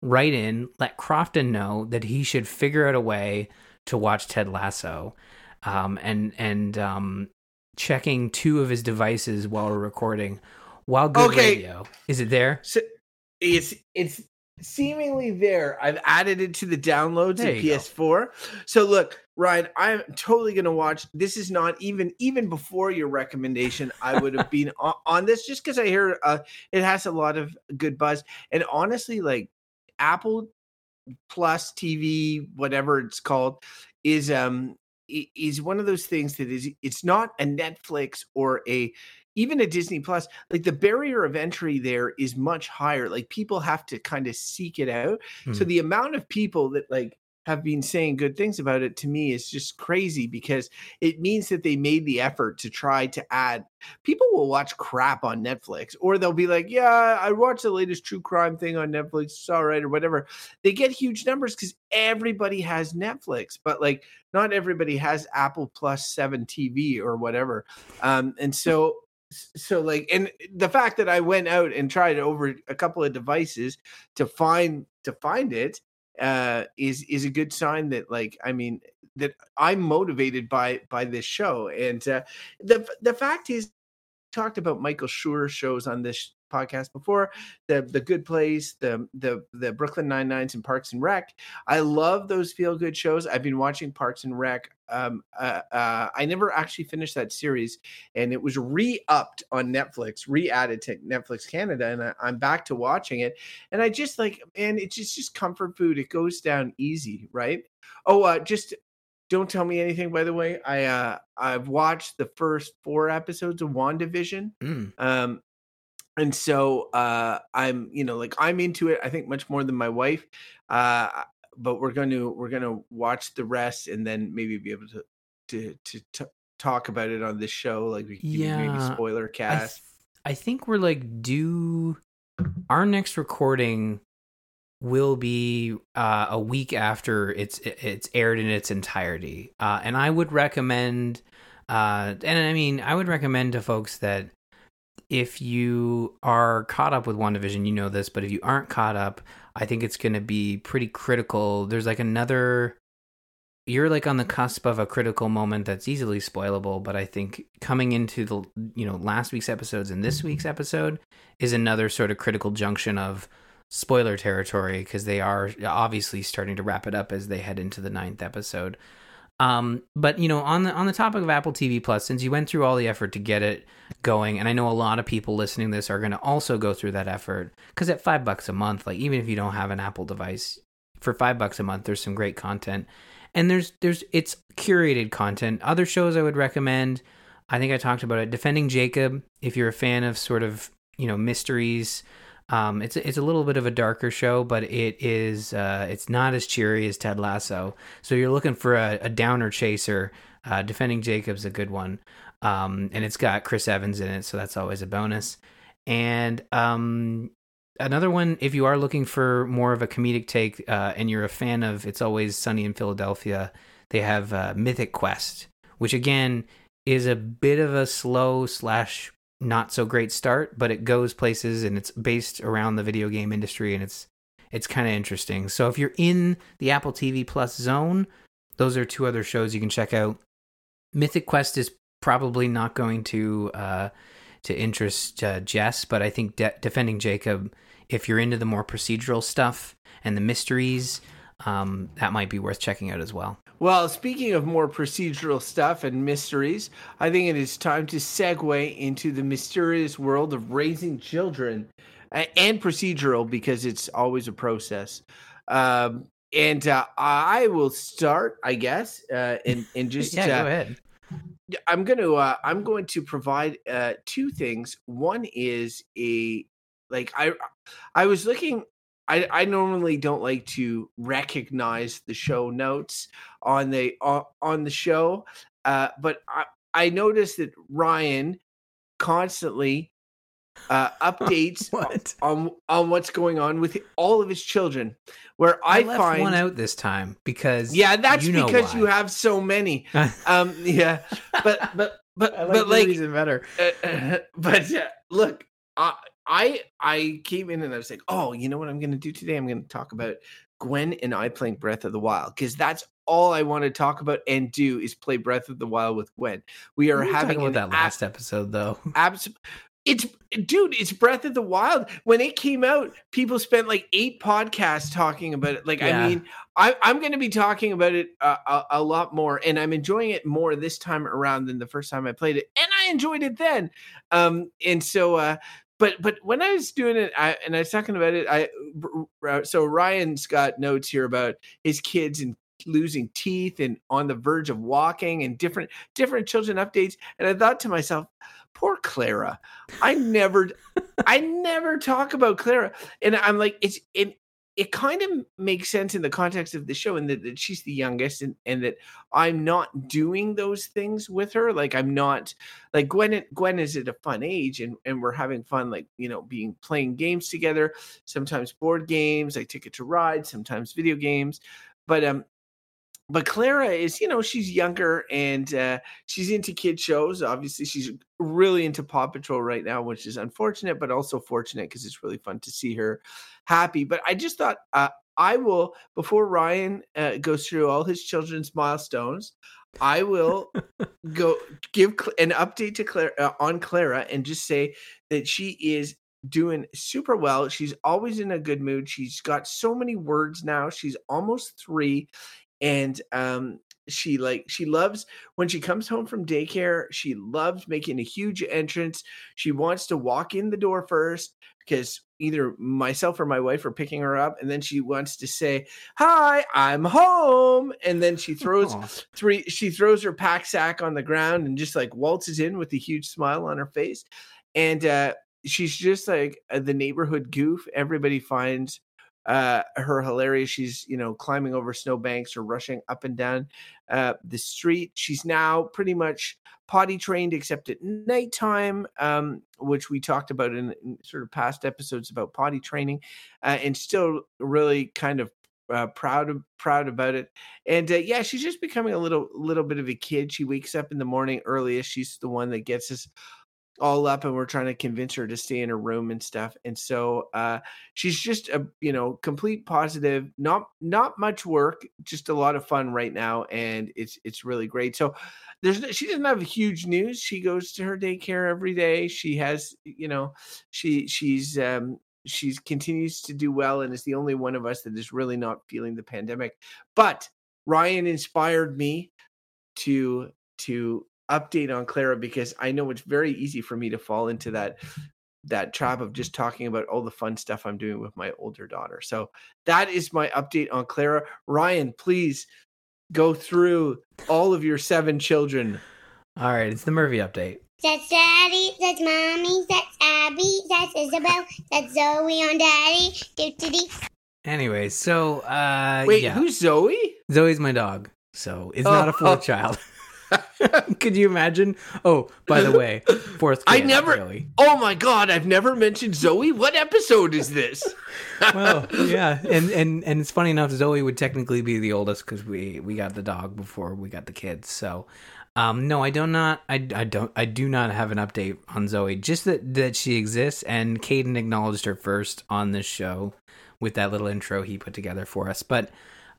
write in, let Crofton know that he should figure out a way to watch Ted Lasso, um, and and um, checking two of his devices while we're recording. While good Okay. radio, is it there? So it's it's seemingly there. I've added it to the downloads There of. PS4. So look, Ryan, I'm totally gonna watch. This is not even even before your recommendation. I would have been on, on this just because I hear uh, it has a lot of good buzz. And honestly, like Apple Plus TV, whatever it's called, is um is one of those things that is it's not a Netflix or a even a Disney Plus, like the barrier of entry there is much higher. Like people have to kind of seek it out. So Hmm. the amount of people that like have been saying good things about it to me is just crazy because it means that they made the effort to try to add people will watch crap on Netflix or they'll be like, Yeah, I watched the latest true crime thing on Netflix, it's all right, or whatever. They get huge numbers because everybody has Netflix, but like not everybody has Apple Plus 7 TV or whatever. Um, and so so like and the fact that I went out and tried over a couple of devices to find to find it uh is is a good sign that like I mean that I'm motivated by by this show. And uh, the the fact is, talked about Michael Schur shows on this podcast before the the good place the the the brooklyn nine nines and parks and rec. I love those feel good shows. I've been watching parks and rec um uh, uh, i never actually finished that series and it was re-upped on netflix re-added to netflix canada and I, i'm back to watching it and i just like man it's just just comfort food. It goes down easy right? Oh uh just don't tell me anything by the way. I uh i've watched the first four episodes of wandavision Mm. um and so uh i'm you know like i'm into it i think much more than my wife uh but we're going to we're going to watch the rest and then maybe be able to to to t- talk about it on this show like we can give maybe Yeah, spoiler I, th- cast I think we're like due. Our next recording will be uh, a week after it's it's aired in its entirety, uh, and I would recommend. Uh, and I mean, I would recommend to folks that if you are caught up with WandaVision, you know this, but if you aren't caught up, I think it's going to be pretty critical. There's like another you're like on the cusp of a critical moment that's easily spoilable but i think coming into the you know last week's episodes and this week's episode is another sort of critical junction of spoiler territory because they are obviously starting to wrap it up as they head into the ninth episode um but you know on the on the topic of apple tv plus since you went through all the effort to get it going and i know a lot of people listening to this are going to also go through that effort because at five bucks a month like even if you don't have an apple device for five bucks a month there's some great content. And there's there's it's curated content. Other shows i would recommend i think i talked about it defending jacob if you're a fan of sort of you know mysteries um it's it's a little bit of a darker show but it is uh it's not as cheery as ted lasso. So you're looking for a, a downer chaser. Uh defending jacob's a good one. Um and it's got chris evans in it so that's always a bonus. And um another one if you are looking for more of a comedic take uh, and you're a fan of it's always sunny in philadelphia they have uh, mythic quest which again is a bit of a slow slash not so great start but it goes places and it's based around the video game industry and it's it's kind of interesting. So if you're in the apple tv plus zone those are two other shows you can check out. Mythic quest is probably not going to uh to interest uh, Jess, but I think De- defending Jacob, if you're into the more procedural stuff and the mysteries, um, that might be worth checking out as well. Well, speaking of more procedural stuff and mysteries, I think it is time to segue into the mysterious world of raising children and procedural because it's always a process. Um, and uh, I will start, I guess, uh, and and just yeah, uh, go ahead. I'm going to uh, I'm going to provide uh, two things. One is a like I I was looking. I I normally don't like to recognize the show notes on the on, on the show, uh, but I I noticed that Ryan constantly uh, updates What? on on what's going on with all of his children. Where I, I, left find one out this time because yeah, that's you because you have so many. Um, yeah, but but but I like but like, better. uh, but uh, look, I I came in and I was like, oh, you know what I'm going to do today? I'm going to talk about Gwen and I playing Breath of the Wild because that's all I want to talk about and do is play Breath of the Wild with Gwen. We are We having about that last episode though. abs- it's dude, it's Breath of the Wild. When it came out, people spent like eight podcasts talking about it. Like, Yeah. I mean, I, I'm going to be talking about it uh, a, a lot more, and I'm enjoying it more this time around than the first time I played it, and I enjoyed it then. Um, and so, uh, but but when I was doing it, I, and I was talking about it, I uh, so Ryan's got notes here about his kids and losing teeth and on the verge of walking and different different children updates, and I thought to myself, poor Clara. I never, I never talk about Clara, and I'm like, it's it. It kind of makes sense in the context of the show, and that, that she's the youngest, and, and that I'm not doing those things with her. Like I'm not like Gwen. Gwen is at a fun age, and and we're having fun, like you know, being playing games together. Sometimes board games. I Ticket to Ride. Sometimes video games, but um, but Clara is, you know, she's younger and uh, she's into kid shows. Obviously, she's really into Paw Patrol right now, which is unfortunate, but also fortunate because it's really fun to see her happy. But I just thought uh, I will before Ryan uh, goes through all his children's milestones. I will go give an update to Clara uh, on Clara and just say that she is doing super well. She's always in a good mood. She's got so many words now. She's almost 3 and um she like she loves when she comes home from daycare she loves making a huge entrance she wants to walk in the door first because either myself or my wife are picking her up and then she wants to say hi i'm home and then she throws Aw. three she throws her pack sack on the ground and just like waltzes in with a huge smile on her face and uh she's just like uh, the neighborhood goof everybody finds uh her hilarious she's you know climbing over snowbanks or rushing up and down uh the street. She's now pretty much potty trained except at nighttime um which we talked about in, in sort of past episodes about potty training uh, and still really kind of uh, proud proud about it. And uh, yeah she's just becoming a little little bit of a kid. She wakes up in the morning earliest. She's the one that gets us all up and we're trying to convince her to stay in her room and stuff and so uh she's just a you know complete positive not not much work just a lot of fun right now and it's it's really great so there's she doesn't have huge news she goes to her daycare every day she has you know she she's um she's continues to do well and is the only one of us that is really not feeling the pandemic but ryan inspired me to to update on Clara because I know it's very easy for me to fall into that that trap of just talking about all the fun stuff I'm doing with my older daughter. So that is my update on Clara. Ryan, please go through all of your seven children. All right, it's the Murphy update. That's Daddy, that's Mommy, that's Abby, that's Isabel, that's Zoe on Daddy. Doo-doo-dee. Anyways, so uh Wait, yeah. who's Zoe? Zoe's my dog, so it's not a Oh. fourth child. Could you imagine? Oh, by the way, fourth. I never- Zoe. Oh my god, I've never mentioned Zoe. What episode is this? Well, yeah, and and and it's funny enough. Zoe would technically be the oldest because we we got the dog before we got the kids. So, um, no, I do not. I, I don't. I do not have an update on Zoe. Just that that she exists, and Caden acknowledged her first on this show with that little intro he put together for us. But,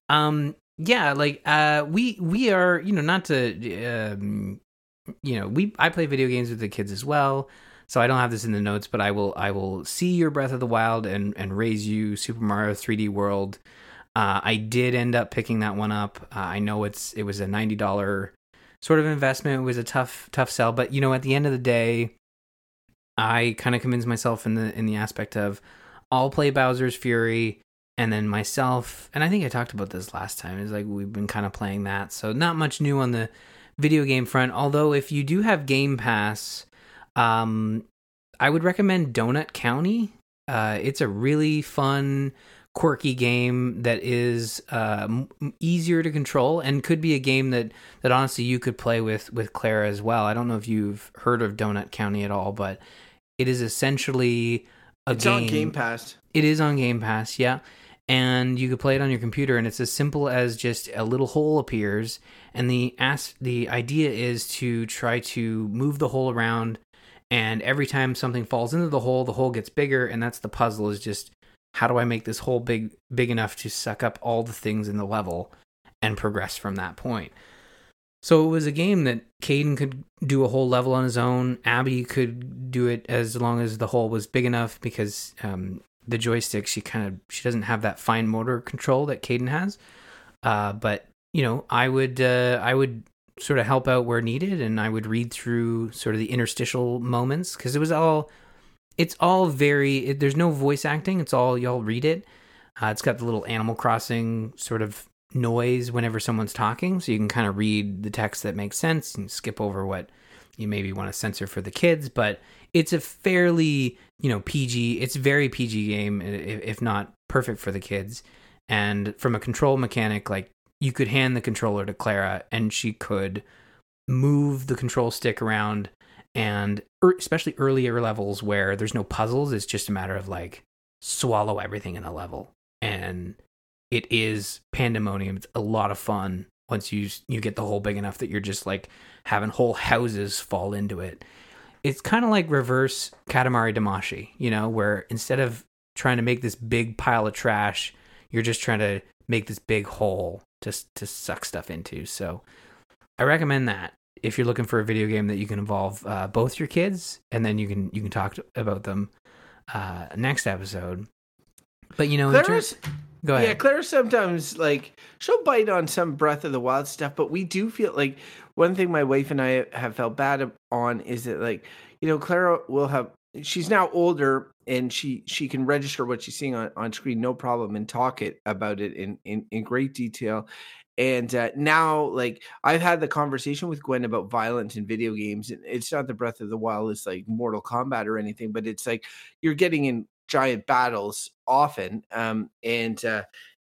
um, yeah, like uh, we we are you know not to um, you know we I play video games with the kids as well. So I don't have this in the notes, but I will I will see your Breath of the Wild and and raise you Super Mario 3D World. Uh, I did end up picking that one up. Uh, I know it's it was a ninety dollar sort of investment. It was a tough tough sell, but you know at the end of the day, I kind of convinced myself in the in the aspect of I'll play Bowser's Fury and then myself and I think I talked about this last time. Is like we've been kind of playing that, so not much new on the video game front. Although if you do have Game Pass, um, I would recommend Donut County. Uh, it's a really fun, quirky game that is uh, easier to control and could be a game that that honestly you could play with with Clara as well. I don't know if you've heard of Donut County at all, but it is essentially a It's game. on Game Pass. It is on Game Pass, yeah. And you could play it on your computer, and it's as simple as just a little hole appears, and the as the idea is to try to move the hole around, and every time something falls into the hole, the hole gets bigger, and that's the puzzle. Is just how do I make this hole big big enough to suck up all the things in the level, and progress from that point. So it was a game that Caden could do a whole level on his own. Abby could do it as long as the hole was big enough because um, the joystick she kind of she doesn't have that fine motor control that Caden has. Uh, but you know, I would uh, I would sort of help out where needed, and I would read through sort of the interstitial moments because it was all it's all very it, there's no voice acting. It's all y'all read it. Uh, it's got the little Animal Crossing sort of noise whenever someone's talking, so you can kind of read the text that makes sense and skip over what you maybe want to censor for the kids. But it's a fairly you know PG. It's very PG game, if, not perfect for the kids. And from a control mechanic, like you could hand the controller to Clara, and she could move the control stick around. And er, especially earlier levels where there's no puzzles, it's just a matter of like swallow everything in a level. And it is pandemonium. It's a lot of fun once you you get the hole big enough that you're just like having whole houses fall into it. It's kind of like reverse Katamari Damacy, you know, where instead of trying to make this big pile of trash, you're just trying to make this big hole just to suck stuff into. So I recommend that if you're looking for a video game that you can involve uh, both your kids and then you can you can talk to, about them uh, next episode. But you know, Clara's, terms, go ahead. yeah, Clara sometimes like she'll bite on some Breath of the Wild stuff, but we do feel like one thing my wife and I have felt bad on is that like you know Clara will have she's now older and she she can register what she's seeing on, on screen no problem and talk it about it in in, in great detail and uh, now like i've had the conversation with gwen about violence in video games and it's not the breath of the wild it's like mortal kombat or anything but it's like you're getting in giant battles often um and uh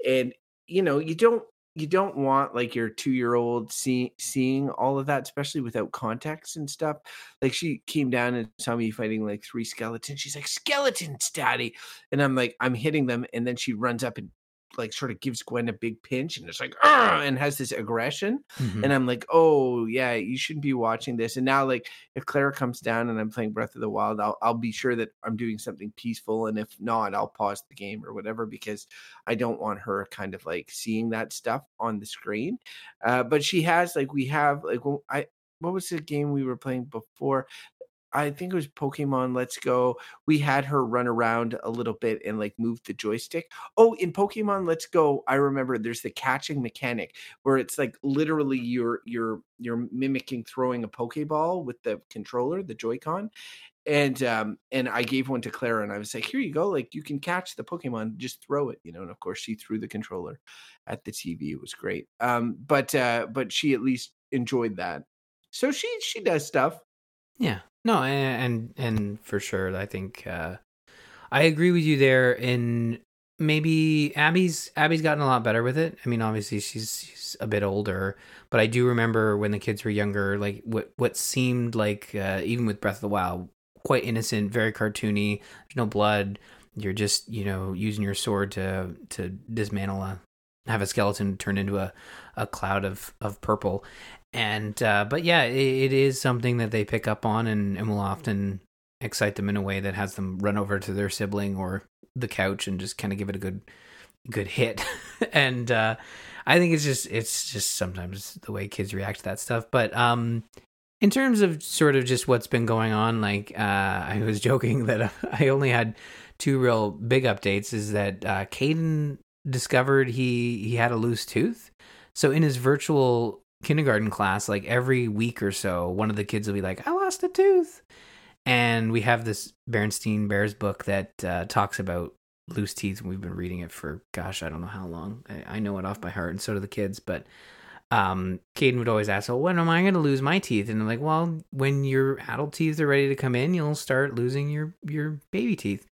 and you know you don't you don't want like your two year old see, seeing all of that especially without context and stuff. Like she came down and saw me fighting like three skeletons. She's like skeletons daddy! And i'm like i'm hitting them and then she runs up and like sort of gives Gwen a big pinch and it's like and has this aggression. Mhm. and I'm like oh yeah you shouldn't be watching this. And now like if Clara comes down and I'm playing Breath of the Wild I'll I'll be sure that I'm doing something peaceful and if not I'll pause the game or whatever because I don't want her kind of like seeing that stuff on the screen. Uh but she has like we have like I what was the game we were playing before I think it was Pokemon Let's Go. We had her run around a little bit and like move the joystick. Oh, in Pokemon Let's Go, I remember there's the catching mechanic where it's like literally you're you're you're mimicking throwing a Pokeball with the controller, the Joy-Con. And um and I gave one to Clara and I was like, here you go, like you can catch the Pokemon, just throw it, you know. And of course she threw the controller at the TV. It was great. Um, but uh, but she at least enjoyed that. So she she does stuff. Yeah. No, and and, and for sure, I think uh, I agree with you there. In maybe Abby's Abby's gotten a lot better with it. I mean, obviously she's, she's a bit older, but I do remember when the kids were younger, like what what seemed like uh, even with Breath of the Wild, quite innocent, very cartoony. There's no blood. You're just you know using your sword to to dismantle a have a skeleton turn into a, a cloud of, of purple and uh, but yeah it, it is something that they pick up on and, and will often excite them in a way that has them run over to their sibling or the couch and just kind of give it a good good hit. And uh, i think it's just it's just sometimes the way kids react to that stuff. But um in terms of sort of just what's been going on like uh, i was joking that i only had two real big updates is that uh, Caden discovered he he had a loose tooth. So in his virtual kindergarten class, like every week or so, one of the kids will be like, I lost a tooth. And we have this Bernstein Bears book that uh, talks about loose teeth. And we've been reading it for, gosh, I don't know how long. I, I know it off by heart, and so do the kids. But um, Caden would always ask, Well, when am I going to lose my teeth? And I'm like, Well, when your adult teeth are ready to come in, you'll start losing your, your baby teeth.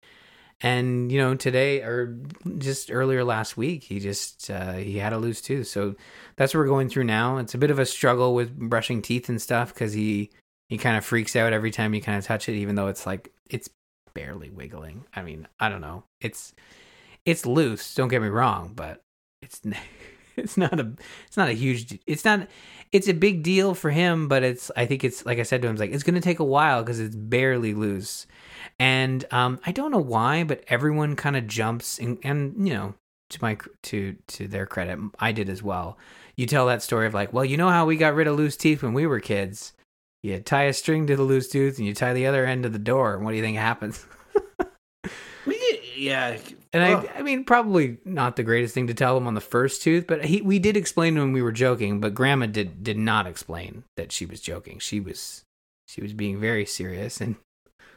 And you know, today or just earlier last week, he just uh, he had a loose tooth. So that's what we're going through now. It's a bit of a struggle with brushing teeth and stuff because he he kind of freaks out every time you kind of touch it, even though it's like it's barely wiggling. I mean, I don't know. It's it's loose. Don't get me wrong, but it's it's not a it's not a huge it's not it's a big deal for him, but it's I think it's like I said to him, it's like it's going to take a while because it's barely loose, and um I don't know why, but everyone kind of jumps and and you know to my to to their credit, I did as well. You tell that story of like, well, you know how we got rid of loose teeth when we were kids. You tie a string to the loose tooth and you tie the other end to the door, and what do you think happens? Yeah, And. I, I mean, probably not the greatest thing to tell him on the first tooth, but he, we did explain to him we were joking. But Grandma did did not explain that she was joking. She was she was being very serious, and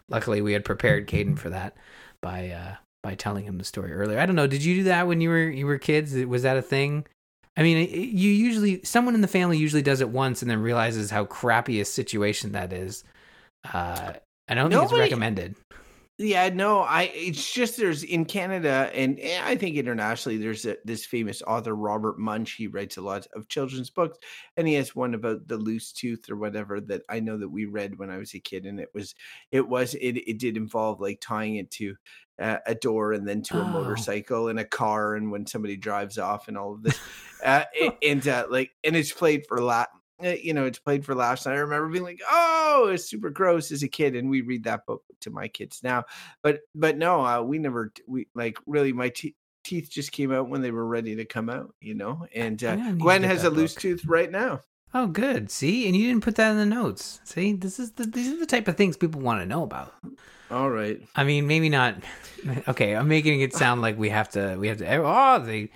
luckily we had prepared Caden for that by uh, by telling him the story earlier. I don't know. Did you do that when you were you were kids? Was that a thing? I mean, you usually someone in the family usually does it once and then realizes how crappy a situation that is. Uh, I don't think it's recommended. Yeah, no, I it's just there's in Canada and eh, I think internationally there's a, this famous author Robert Munsch. He writes a lot of children's books, and he has one about the loose tooth or whatever that I know that we read when I was a kid, and it was it was it it did involve like tying it to uh, a door and then to a Oh. motorcycle and a car, and when somebody drives off and all of this, uh, and uh, like and it's played for la you know, it's played for laughs. And I remember being like, "Oh, it's super gross" as a kid, and we read that book to my kids now. But but no, uh, we never we like really my te- teeth just came out when they were ready to come out, you know. And uh, I need to Gwen has a loose tooth right now. Oh, good. See, and you didn't put that in the notes. See, this is the these are the type of things people want to know about. All right. I mean, maybe not. Okay, I'm making it sound like we have to. We have to. Oh, they.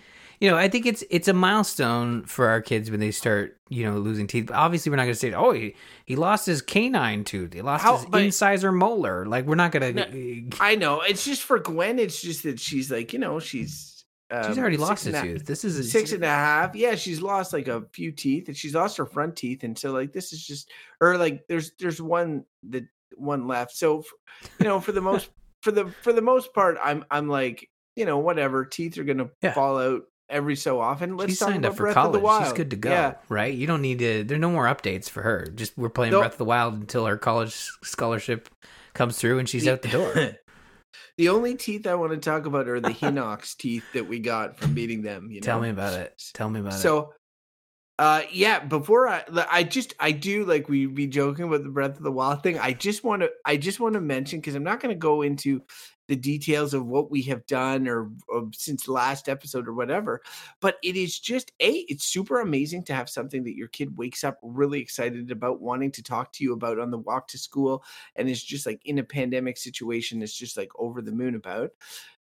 You know, I think it's it's a milestone for our kids when they start, you know, losing teeth. But obviously, we're not going to say, "Oh, he, he lost his canine tooth. He lost How- his incisor molar." Like, we're not going No, to. I know. It's just for Gwen. It's just that she's like, you know, she's um, She's already lost a tooth. This is a, six and a half. Yeah, she's lost like a few teeth, and she's lost her front teeth, and so like this is just, or like there's there's one that one left. So you know, for the most for the for the most part, I'm I'm like, you know, whatever. Teeth are gonna Yeah. fall out every so often. Let's She's signed up for Breath college. She's good to go, Yeah. right? You don't need to. There are no more updates for her. Just we're playing No. Breath of the Wild until her college scholarship comes through and she's The- out the door. the only teeth I want to talk about are the Hinox teeth that we got from meeting them. You know, Tell me about it. Tell me about it. So, uh, yeah. Before I, I just, I do like we be joking about the Breath of the Wild thing. I just want to, I just want to mention because I'm not going to go into the details of what we have done or, or since the last episode or whatever, but it is just a, it's super amazing to have something that your kid wakes up really excited about, wanting to talk to you about on the walk to school, and is just like in a pandemic situation, is just like over the moon about.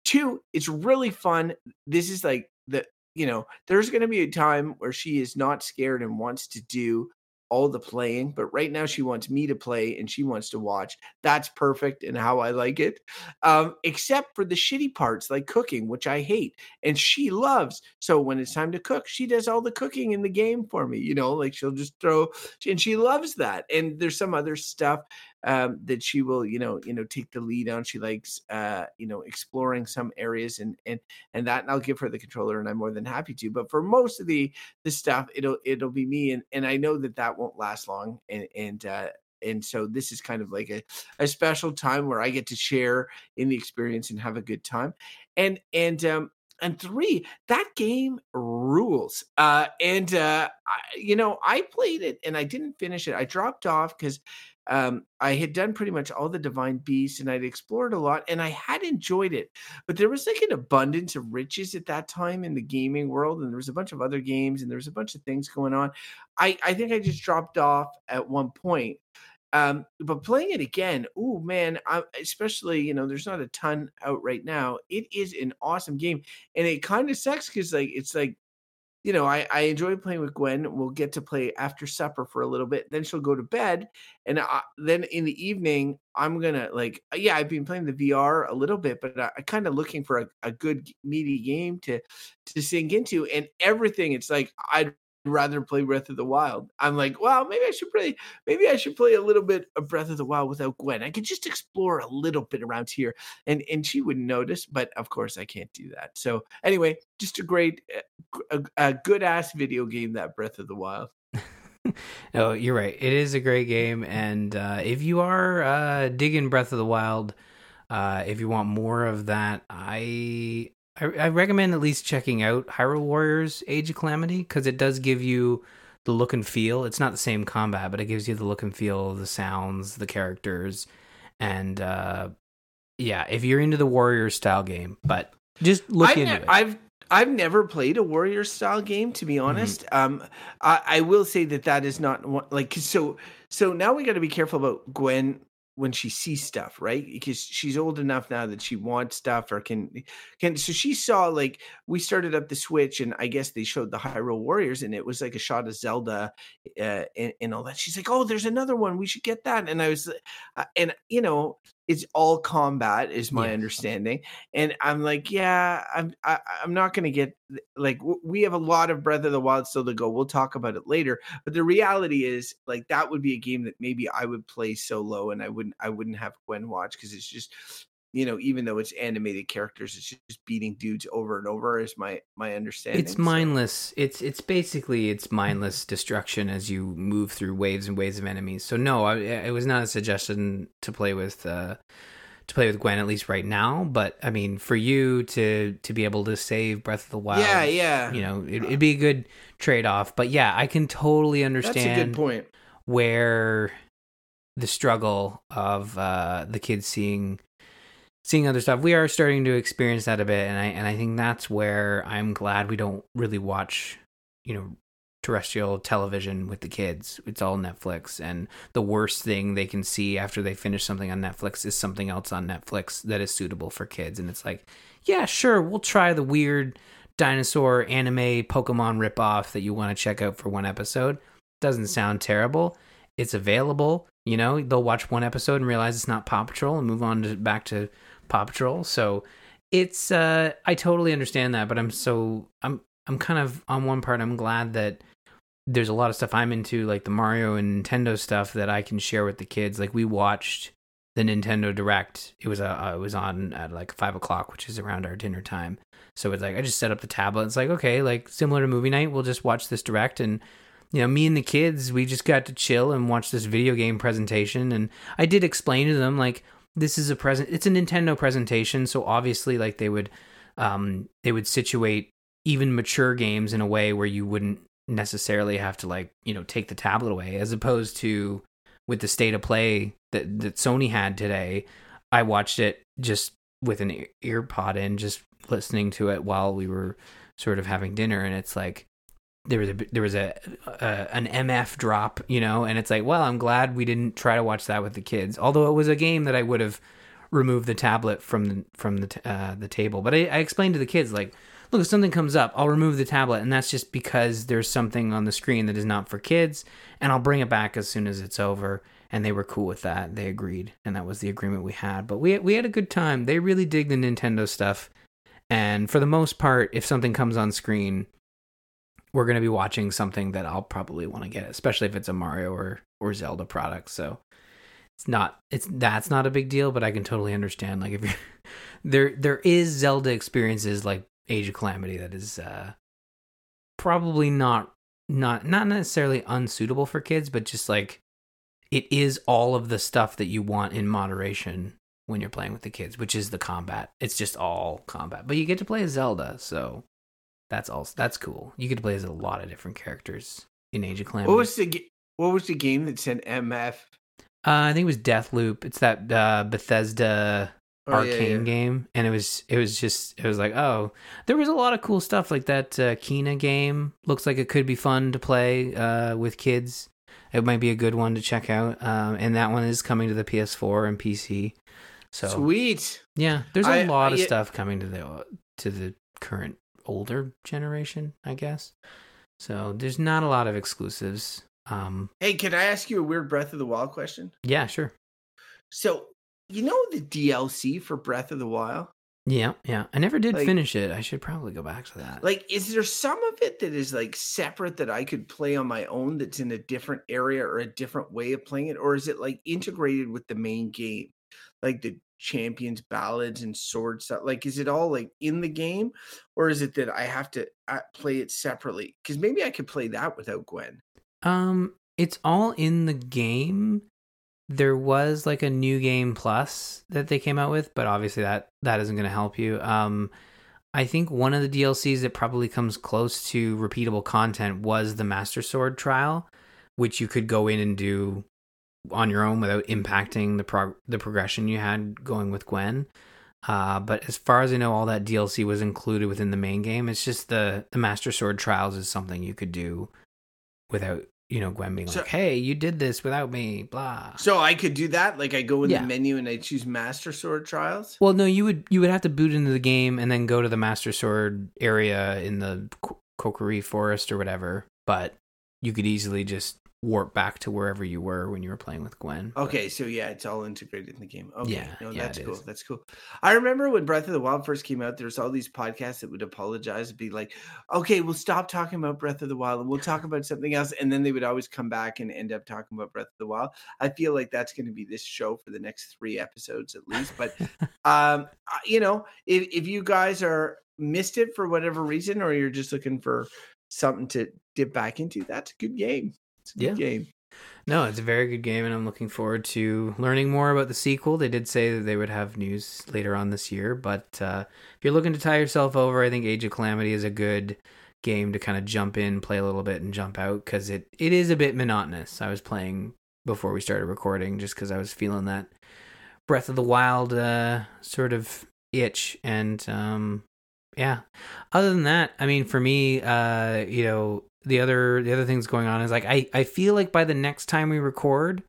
Two, it's really fun. This is like the you know, there's going to be a time where she is not scared and wants to do all the playing, but right now she wants me to play and she wants to watch. That's perfect and how I like it. Um, except for the shitty parts like cooking, which I hate and she loves. So when it's time to cook, she does all the cooking in the game for me, you know, like she'll just throw and she loves that. And there's some other stuff um, that she will, you know, you know, take the lead on. She likes, uh, you know, exploring some areas and and and that, and I'll give her the controller, and I'm more than happy to. But for most of the the stuff, it'll it'll be me, and and I know that that won't last long, and and uh, and so this is kind of like a a special time where I get to share in the experience and have a good time, and and um and three that game rules uh and uh I, you know i played it and i didn't finish it i dropped off because um i had done pretty much all the divine beasts and i'd explored a lot and i had enjoyed it but there was like an abundance of riches at that time in the gaming world and there was a bunch of other games and there was a bunch of things going on. I i think i just dropped off at one point um but playing it again oh man I, especially you know there's not a ton out right now it is an awesome game and it kind of sucks because like it's like you know I, I enjoy playing with gwen we'll get to play after supper for a little bit then she'll go to bed and I, then in the evening i'm gonna like uh, yeah i've been playing the vr a little bit but i, I kind of looking for a, a good meaty game to to sink into and everything it's like i'd rather play breath of the wild i'm like well maybe i should play maybe I should play a little bit of Breath of the Wild without Gwen. I could just explore a little bit around here, and and she wouldn't notice. But of course, I can't do that. So anyway, just a great, a, a good ass video game that Breath of the Wild. Oh, you're right. It is a great game, and uh, if you are uh, digging Breath of the Wild, uh, if you want more of that, I, I I recommend at least checking out Hyrule Warriors: Age of Calamity because it does give you the look and feel. It's not the same combat, but it gives you the look and feel, the sounds, the characters, and uh, yeah, if you're into the Warriors style game, but just look I've, into ne- it. I've I've never played a warrior style game to be Mm-hmm. honest. Um, I, I will say that that is not one, like so. So now we got to be careful about Gwen when she sees stuff, right? Because she's old enough now that she wants stuff or can can. So she saw like we started up the Switch and I guess they showed the Hyrule Warriors and it was like a shot of Zelda uh, and, and all that. She's like, oh, there's another one. We should get that. And I was, uh, and you know, it's all combat is my Yeah. understanding and i'm like yeah i'm I, i'm not gonna get like w- we have a lot of breath of the wild still to go we'll talk about it later but the reality is like that would be a game that maybe i would play solo and i wouldn't i wouldn't have gwen watch because it's just you know even though it's animated characters it's just beating dudes over and over is my my understanding It's So- mindless. It's it's basically it's mindless destruction as you move through waves and waves of enemies. So no, I, it was not a suggestion to play with uh, to play with Gwen at least right now. But I mean, for you to to be able to save Breath of the Wild, yeah yeah you know, it, it'd be a good trade off. But yeah, I can totally that's a good understand point where the struggle of uh, the kids seeing seeing other stuff. We are starting to experience that a bit, and I and I think that's where I'm glad we don't really watch, you know, terrestrial television with the kids. It's all Netflix, and the worst thing they can see after they finish something on Netflix is something else on Netflix that is suitable for kids. And it's like, yeah, sure, we'll try the weird dinosaur anime Pokemon ripoff that you want to check out for one episode. Doesn't sound terrible. It's available. You know, they'll watch one episode and realize it's not Paw Patrol and move on to back to Paw Patrol. So it's uh I totally understand that, but I'm so I'm I'm kind of on one part I'm glad that there's a lot of stuff I'm into, like the Mario and Nintendo stuff that I can share with the kids. Like we watched the Nintendo Direct. It was uh, it was on at like five o'clock, which is around our dinner time. So it's like I just set up the tablet. It's like okay, like similar to movie night, we'll just watch this direct and you know, me and the kids, we just got to chill and watch this video game presentation. And I did explain to them like this is a present. It's a Nintendo presentation, so obviously, like they would, um, they would situate even mature games in a way where you wouldn't necessarily have to like you know take the tablet away, as opposed to with the state of play that that Sony had today. I watched it just with an ear pod in, just listening to it while we were sort of having dinner, and it's like there was a there was a, a, an MF drop, you know, and it's like, well, I'm glad we didn't try to watch that with the kids. Although it was a game that I would have removed the tablet from the from the t- uh, the table. But I, I explained to the kids like, look, if something comes up, I'll remove the tablet, and that's just because there's something on the screen that is not for kids, and I'll bring it back as soon as it's over. And they were cool with that. They agreed, and that was the agreement we had. But we we had a good time. They really dig the Nintendo stuff, and for the most part, if something comes on screen we're going to be watching something that I'll probably want to get, especially if it's a Mario or or Zelda product. So it's not it's that's not a big deal, but I can totally understand like if you're there there is Zelda experiences like Age of Calamity that is uh probably not not not necessarily unsuitable for kids, but just like it is all of the stuff that you want in moderation when you're playing with the kids, which is the combat. It's just all combat. But you get to play Zelda, so that's also that's cool. You could play as a lot of different characters in Age of Calamity. What was the What was the game that said MF? Uh, I think it was Deathloop. It's that uh, Bethesda Oh, Arkane yeah. game, and it was it was just it was like oh, there was a lot of cool stuff like that. Uh, Kena game looks like it could be fun to play uh, with kids. It might be a good one to check out. Um, and that one is coming to the PS4 and PC. So Sweet. yeah, there's a I- lot of I- stuff coming to the to the current older generation, I guess. So there's not a lot of exclusives. Um, Hey, can I ask you a weird Breath of the Wild question? yeah, sure. So, you know the DLC for Breath of the Wild? Yeah, yeah. I never did Like- finish it. I should probably go back to that. Like, is there some of it that is like separate that I could play on my own that's in a different area or a different way of playing it? Or is it like integrated with the main game? Like the champions ballads and sword stuff? Like, is it all like in the game? Or is it that I have to uh, play it separately? Because maybe I could play that without Gwen. Um, it's all in the game. There was like a new game plus that they came out with, but obviously that that isn't going to help you. Um, I think one of the DLCs that probably comes close to repeatable content was the Master Sword trial, which you could go in and do on your own without impacting the prog- the progression you had going with Gwen. Uh, but as far as I know, all that DLC was included within the main game. It's just the the Master Sword trials is something you could do without you know Gwen being So- like, "Hey, you did this without me," blah. So I could do that. Like, I go in Yeah. the menu and I choose Master Sword Trials. Well, no, you would you would have to boot into the game and then go to the Master Sword area in the Ko- Kokiri Forest or whatever. But you could easily just warp back to wherever you were when you were playing with Gwen. But- Okay, so yeah, it's all integrated in the game. Okay, Yeah, no, yeah, that's cool. is. That's cool. I remember when Breath of the Wild first came out, there was all these podcasts that would apologize and be like, "Okay, we'll stop talking about Breath of the Wild and we'll talk about something else," and then they would always come back and end up talking about Breath of the Wild. I feel like that's going to be this show for the next three episodes at least. But um, you know, if if you guys are missed it for whatever reason, or you're just looking for something to dip back into, that's a good game. It's a good Yeah. game. No, it's a very good game, and I'm looking forward to learning more about the sequel. They did say that they would have news later on this year, but uh, if you're looking to tie yourself over, I think Age of Calamity is a good game to kind of jump in, play a little bit, and jump out because it, it is a bit monotonous. I was playing before we started recording just because I was feeling that Breath of the Wild uh, sort of itch, and um, yeah. Other than that, I mean, for me, uh, you know, the other the other things going on is like I I feel like by the next time we record,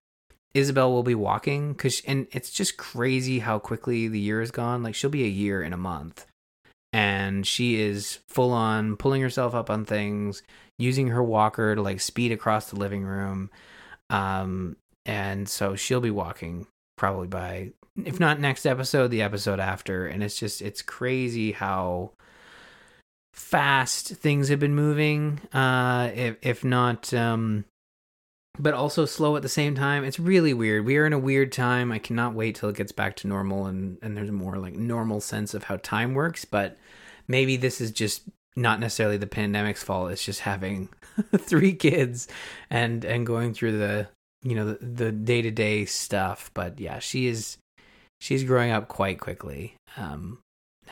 Isabel will be walking because and it's just crazy how quickly the year has gone. Like she'll be a year in a month, and she is full on pulling herself up on things, using her walker to like speed across the living room, um, and so she'll be walking probably by if not next episode, the episode after, and it's just it's crazy how fast things have been moving. Uh, if if not, um, but also slow at the same time. It's really weird. We are in a weird time. I cannot wait till it gets back to normal and and there's a more like normal sense of how time works. But maybe this is just not necessarily the pandemic's fault. It's just having three kids and and going through the you know the day to day stuff. But yeah, she is she's growing up quite quickly. Um,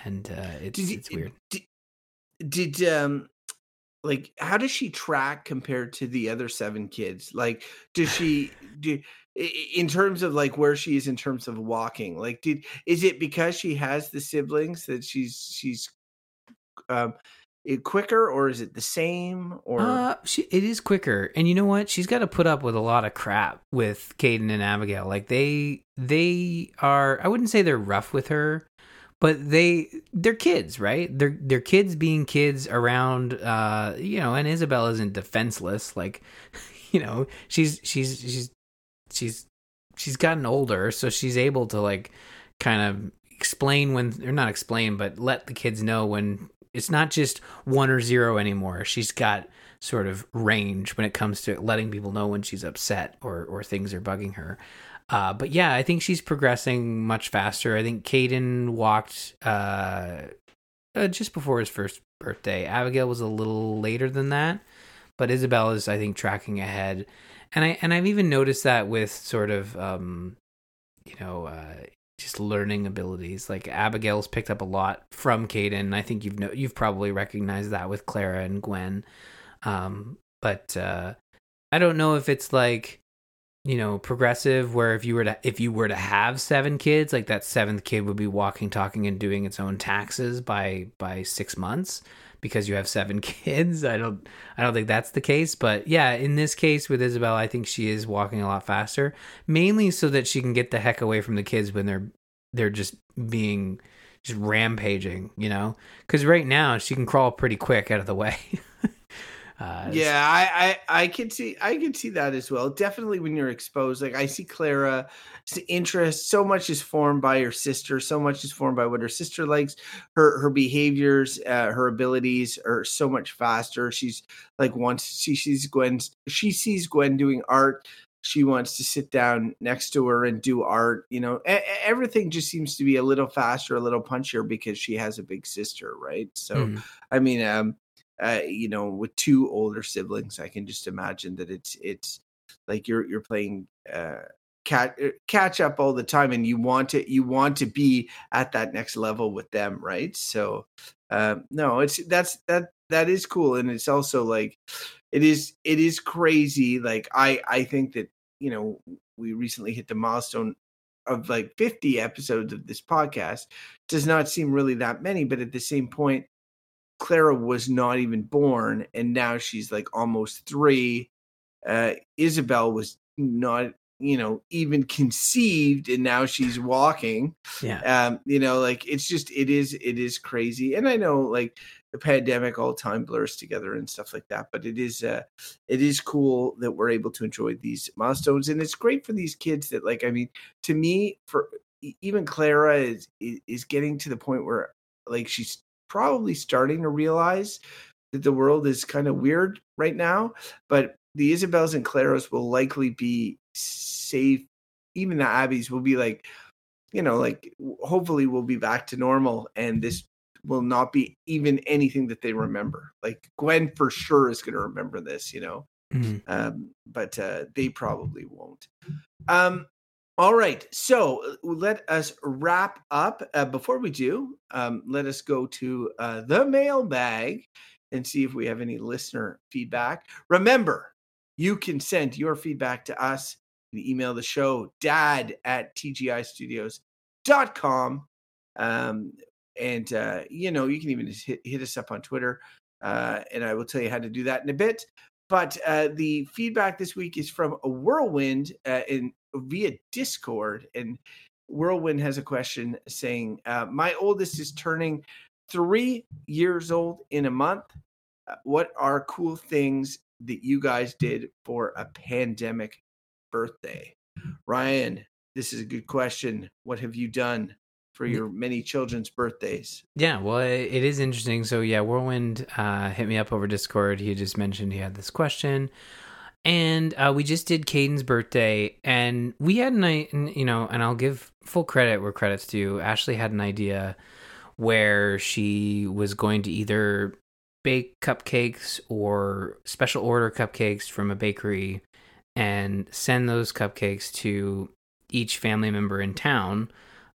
and uh, it's you- it's weird. Did, did um like how does she track compared to the other seven kids? Like does she do in terms of like where she is in terms of walking? Like did is it because she has the siblings that she's she's um quicker or is it the same or Uh, she it is quicker, and you know what? She's got to put up with a lot of crap with Caden and Abigail. Like they they are. I wouldn't say they're rough with her, but they they're kids, right? They're they're kids being kids around. Uh, you know, and Isabel isn't defenseless. Like, you know, she's she's she's she's she's gotten older, so she's able to like kind of explain when or not explain, but let the kids know when it's not just one or zero anymore. She's got sort of range when it comes to letting people know when she's upset or or things are bugging her. Uh, but yeah, I think she's progressing much faster. I think Caden walked uh, uh, just before his first birthday. Abigail was a little later than that, but Isabel is, I think, tracking ahead. And I and I've even noticed that with sort of, um, you know, uh, just learning abilities. Like Abigail's picked up a lot from Caden. I think you've no, you've probably recognized that with Clara and Gwen. Um, but uh, I don't know if it's like you know progressive where if you were to if you were to have seven kids like that seventh kid would be walking talking and doing its own taxes by by six months because you have seven kids. I don't i don't think that's the case but yeah in this case with isabel i think she is walking a lot faster mainly so that she can get the heck away from the kids when they're they're just being just rampaging you know? Because right now she can crawl pretty quick out of the way uh, yeah I, I i could see i could see that as well. Definitely when you're exposed like i see clara's interest so much is formed by her sister so much is formed by what her sister likes her her behaviors uh, her abilities are so much faster. She's like once she sees gwen she sees gwen doing art. She wants to sit down next to her and do art you know? Everything just seems to be a little faster a little punchier because she has a big sister right? So mhm. I mean, um, uh, you know, with two older siblings, I can just imagine that it's it's like you're you're playing uh, cat uh, catch up all the time, and you want to you want to be at that next level with them, right? So, um, no, it's that's that that is cool, and it's also like it is it is crazy. Like I I think that you know we recently hit the milestone of like 50 episodes of this podcast does not seem really that many but at the same point Clara was not even born, and now she's like almost three. Uh, Isabel was not, you know, even conceived, and now she's walking. yeah Um, you know, like it's just it is it is crazy, and I know like the pandemic all time blurs together and stuff like that, but it is uh, it is cool that we're able to enjoy these milestones, and it's great for these kids that like I mean, to me, for even Clara is is getting to the point where like she's probably starting to realize that the world is kind of weird right now. But the Isabels and Claras will likely be safe. Even the Abbeys will be like, you know, like hopefully we'll be back to normal and this will not be even anything that they remember. Like Gwen for sure is going to remember this, you know Mhm. um, but uh, they probably won't. Um, all right, so uh, let us wrap up. Uh, before we do, um, let us go to uh, the mailbag and see if we have any listener feedback. Remember, you can send your feedback to us can email the show dad at tgistudios.com. Um, and, uh, you know, you can even hit, hit us up on Twitter. Uh, and I will tell you how to do that in a bit. But uh, the feedback this week is from a whirlwind uh, in via Discord, and Whirlwind has a question saying, uh, "My oldest is turning three years old in a month. Uh, what are cool things that you guys did for a pandemic birthday?" Ryan, this is a good question. What have you done for your many children's birthdays? Yeah, well, it, it is interesting. So yeah, Whirlwind uh, hit me up over Discord. He just mentioned he had this question, and uh, we just did Caden's birthday, and we had an you know, and I'll give full credit where credit's due. Ashley had an idea where she was going to either bake cupcakes or special order cupcakes from a bakery and send those cupcakes to each family member in town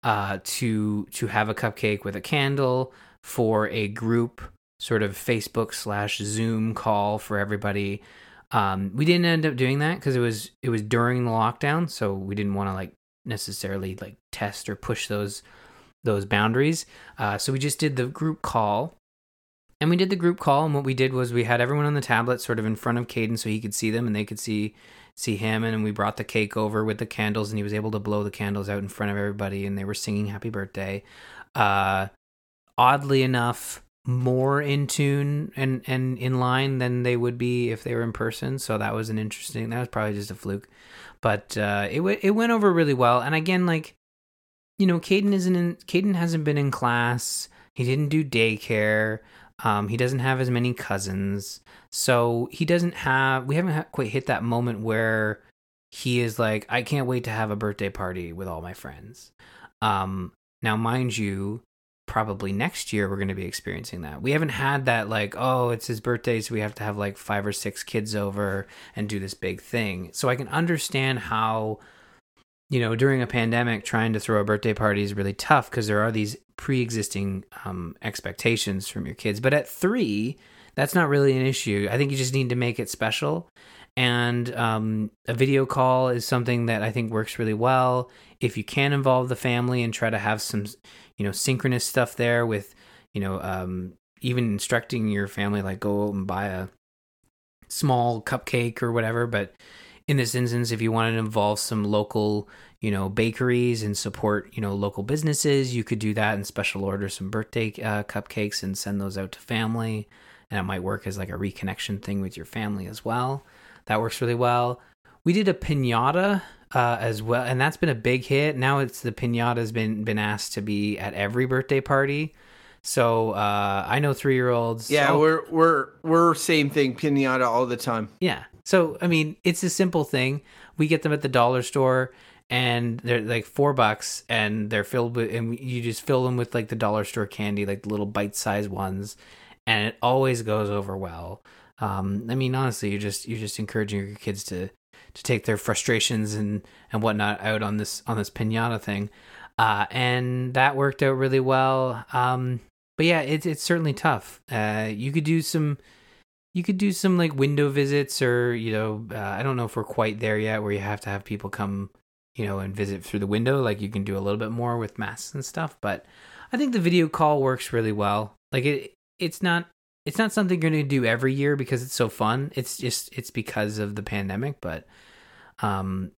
uh, to to have a cupcake with a candle for a group sort of Facebook slash Zoom call for everybody. Um, we didn't end up doing that because it was it was during the lockdown, so we didn't want to like necessarily like test or push those those boundaries. Uh, so we just did the group call, and we did the group call. And what we did was we had everyone on the tablet sort of in front of Caden so he could see them and they could see see him. And we brought the cake over with the candles, and he was able to blow the candles out in front of everybody, and they were singing "Happy Birthday." Uh, oddly enough, more in tune and and in line than they would be if they were in person. So that was an interesting. That was probably just a fluke, but uh, it w- it went over really well. And again, like you know, Caden isn't in. Caden hasn't been in class. He didn't do daycare. Um, he doesn't have as many cousins, so he doesn't have. We haven't ha- quite hit that moment where he is like, I can't wait to have a birthday party with all my friends. Um, now, mind you, probably next year we're going to be experiencing that. We haven't had that like, oh, it's his birthday, so we have to have like five or six kids over and do this big thing. So I can understand how you know, during a pandemic, trying to throw a birthday party is really tough because there are these pre-existing um, expectations from your kids. But at three, that's not really an issue. I think you just need to make it special. And um, a video call is something that I think works really well. If you can involve the family and try to have some, you know, synchronous stuff there with, you know, um, even instructing your family, like go and buy a small cupcake or whatever. But in this instance, if you wanted to involve some local, you know, bakeries and support, you know, local businesses, you could do that and special order some birthday uh, cupcakes and send those out to family. And it might work as like a reconnection thing with your family as well. That works really well. We did a pinata uh, as well, and that's been a big hit. Now it's the pinata has been been asked to be at every birthday party. So uh, I know three year olds. Yeah, we're we're we're same thing, pinata all the time. Yeah. So I mean, it's a simple thing. We get them at the dollar store, and they're like four bucks, and they're filled with, and you just fill them with like the dollar store candy, like the little bite sized ones, and it always goes over well. Um, I mean, honestly, you're just you're just encouraging your kids to to take their frustrations and and whatnot out on this on this pinata thing, uh, and that worked out really well. Um, but yeah, it's it's certainly tough. Uh, you could do some you could do some like window visits or you know uh, i don't know if we're quite there yet where you have to have people come you know and visit through the window. Like you can do a little bit more with masks and stuff but i think the video call works really well. Like it it's not it's not something you're going to do every year because it's so fun. It's just it's because of the pandemic but um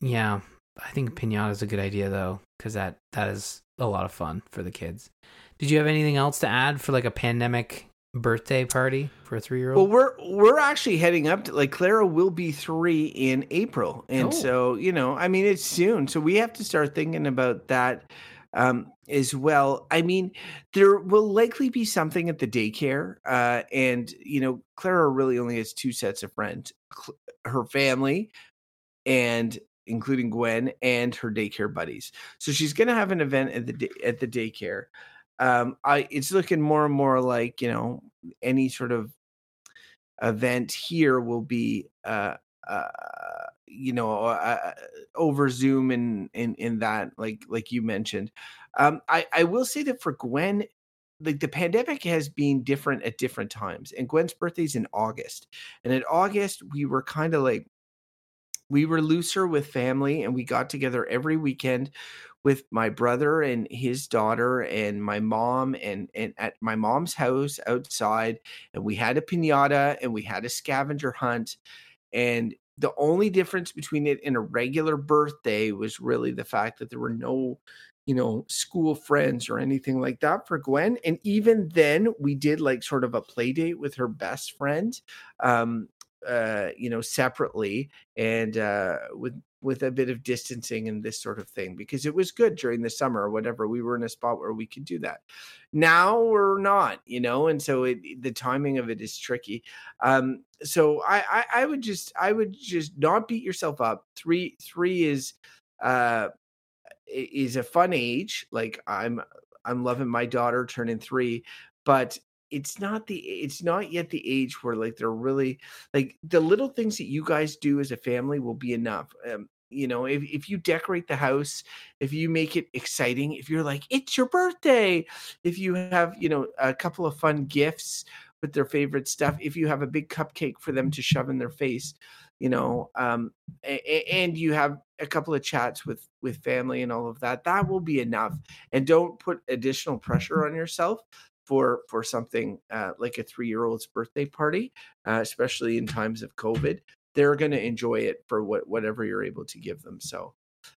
yeah i think pinata is a good idea though because that that is a lot of fun for the kids. Did you have anything else to add for like a pandemic birthday party for a three year old? Well, we're we're actually heading up to like Clara will be three in April, and Oh. so you know, I mean, it's soon, so we have to start thinking about that um, as well. I mean, there will likely be something at the daycare, uh, and you know, Clara really only has two sets of friends: Cl- her family, and including Gwen and her daycare buddies. So she's going to have an event at the day, at the daycare. Um, I it's looking more and more like you know any sort of event here will be uh uh you know uh, over zoom and in in that like like you mentioned. Um i i will say that for gwen like the pandemic has been different at different times and gwen's birthday's in august and in august we were kind of like we were looser with family and we got together every weekend with my brother and his daughter and my mom and and at my mom's house outside and we had a piñata and we had a scavenger hunt and the only difference between it and a regular birthday was really the fact that there were no you know school friends or anything like that for gwen and even then we did like sort of a play date with her best friend um uh you know separately and uh with with a bit of distancing and this sort of thing because it was good during the summer or whatever we were in a spot where we could do that. Now we're not you know and so it, the timing of it is tricky. Um so I, I i would just i would just not beat yourself up. Three three is uh is a fun age like i'm i'm loving my daughter turning three but it's not the it's not yet the age where like they're really like the little things that you guys do as a family will be enough um, you know if, if you decorate the house if you make it exciting if you're like it's your birthday if you have you know a couple of fun gifts with their favorite stuff if you have a big cupcake for them to shove in their face you know um and you have a couple of chats with with family and all of that that will be enough. And don't put additional pressure on yourself for for something uh, like a three year old's birthday party uh, especially in times of covid they're going to enjoy it for what whatever you're able to give them. So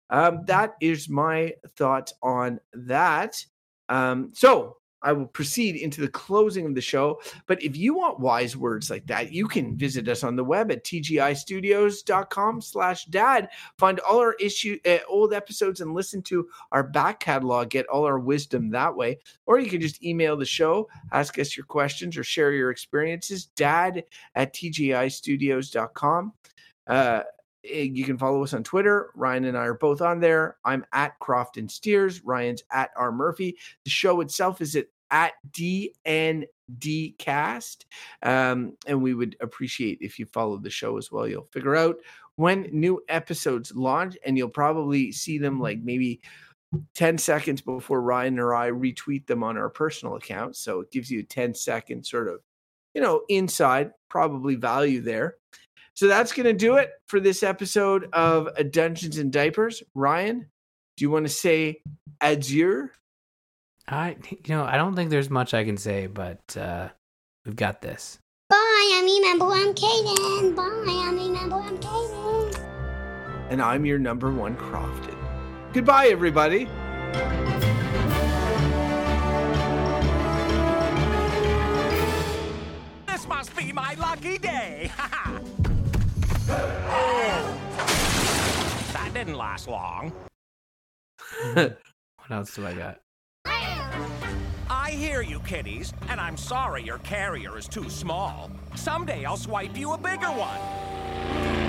um, that is my thoughts on that. Um, so I will proceed into the closing of the show. But if you want wise words like that, you can visit us on the web at tgistudios.com slash dad. Find all our issue uh, old episodes and listen to our back catalog, get all our wisdom that way. Or you can just email the show, ask us your questions or share your experiences, dad at tgistudios.com. Uh, you can follow us on Twitter. Ryan and I are both on there. I'm at Crofton Steers. Ryan's at R Murphy. The show itself is at at DNDcast. Um, and we would appreciate if you follow the show as well. You'll figure out when new episodes launch, and you'll probably see them like maybe 10 seconds before Ryan or I retweet them on our personal accounts. So it gives you a 10 second sort of, you know, inside probably value there. So that's going to do it for this episode of Dungeons and Diapers. Ryan, do you want to say adieu? I, you know, I don't think there's much I can say, but uh, we've got this. Bye, I'm your number one Caden. Bye, I'm your number one Caden. And I'm your number one Crofton. Goodbye, everybody. This must be my lucky day. That didn't last long. what else do I got? I hear you, kiddies, and I'm sorry your carrier is too small. Someday I'll swipe you a bigger one.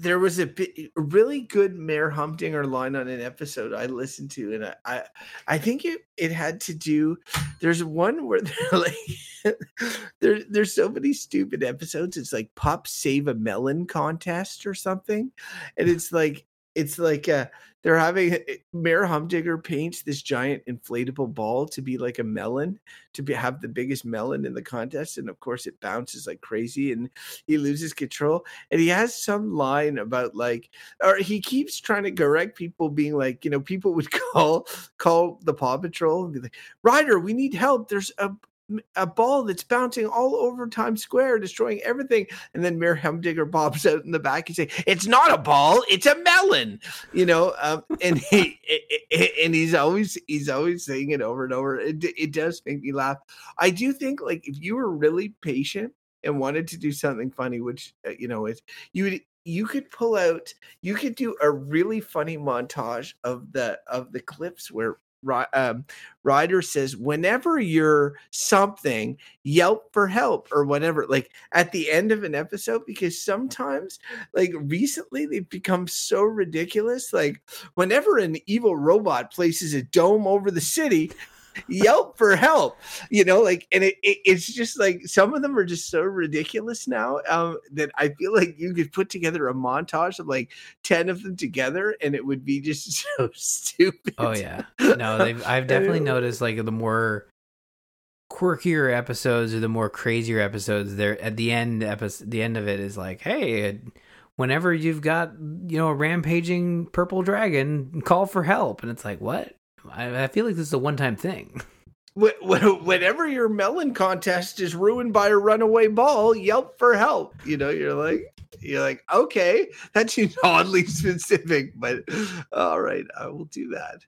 There was a, bit, a really good Mayor Humdinger line on an episode I listened to, and I, I, I think it, it had to do. There's one where they're like, there, there's so many stupid episodes. It's like Pop Save a Melon contest or something, and it's like it's like uh, they're having eh, Mayor Humdinger paints this giant inflatable ball to be like a melon, to be, have the biggest melon in the contest, and of course it bounces like crazy, and he loses control. And he has some line about like, or he keeps trying to correct people, being like, you know, people would call call the Paw Patrol and be like, Ryder, we need help. There's a a ball that's bouncing all over Times Square, destroying everything. And then Mayor Humdinger pops out in the back and say, "It's not a ball, it's a melon," you know. Um, and he and he's always he's always saying it over and over. It, it does make me laugh. I do think like if you were really patient and wanted to do something funny, which uh, you know is you would you could pull out you could do a really funny montage of the of the clips where um, Ryder says, whenever you're something, yelp for help or whatever, like at the end of an episode, because sometimes, like recently, they've become so ridiculous. Like, whenever an evil robot places a dome over the city, yelp for help you know like and it, it, it's just like some of them are just so ridiculous now um that i feel like you could put together a montage of like 10 of them together and it would be just so stupid. Oh yeah, no, they've I've definitely noticed like the more quirkier episodes or the more crazier episodes, there at the end episode, the end of it is like, hey, whenever you've got you know a rampaging purple dragon, call for help, and it's like, what? I, I feel like this is a one time thing. Wh- wh- Whenever your melon contest is ruined by a runaway ball, yelp for help. You know, you're like, you're like, okay, that seems oddly specific, but all right, I will do that.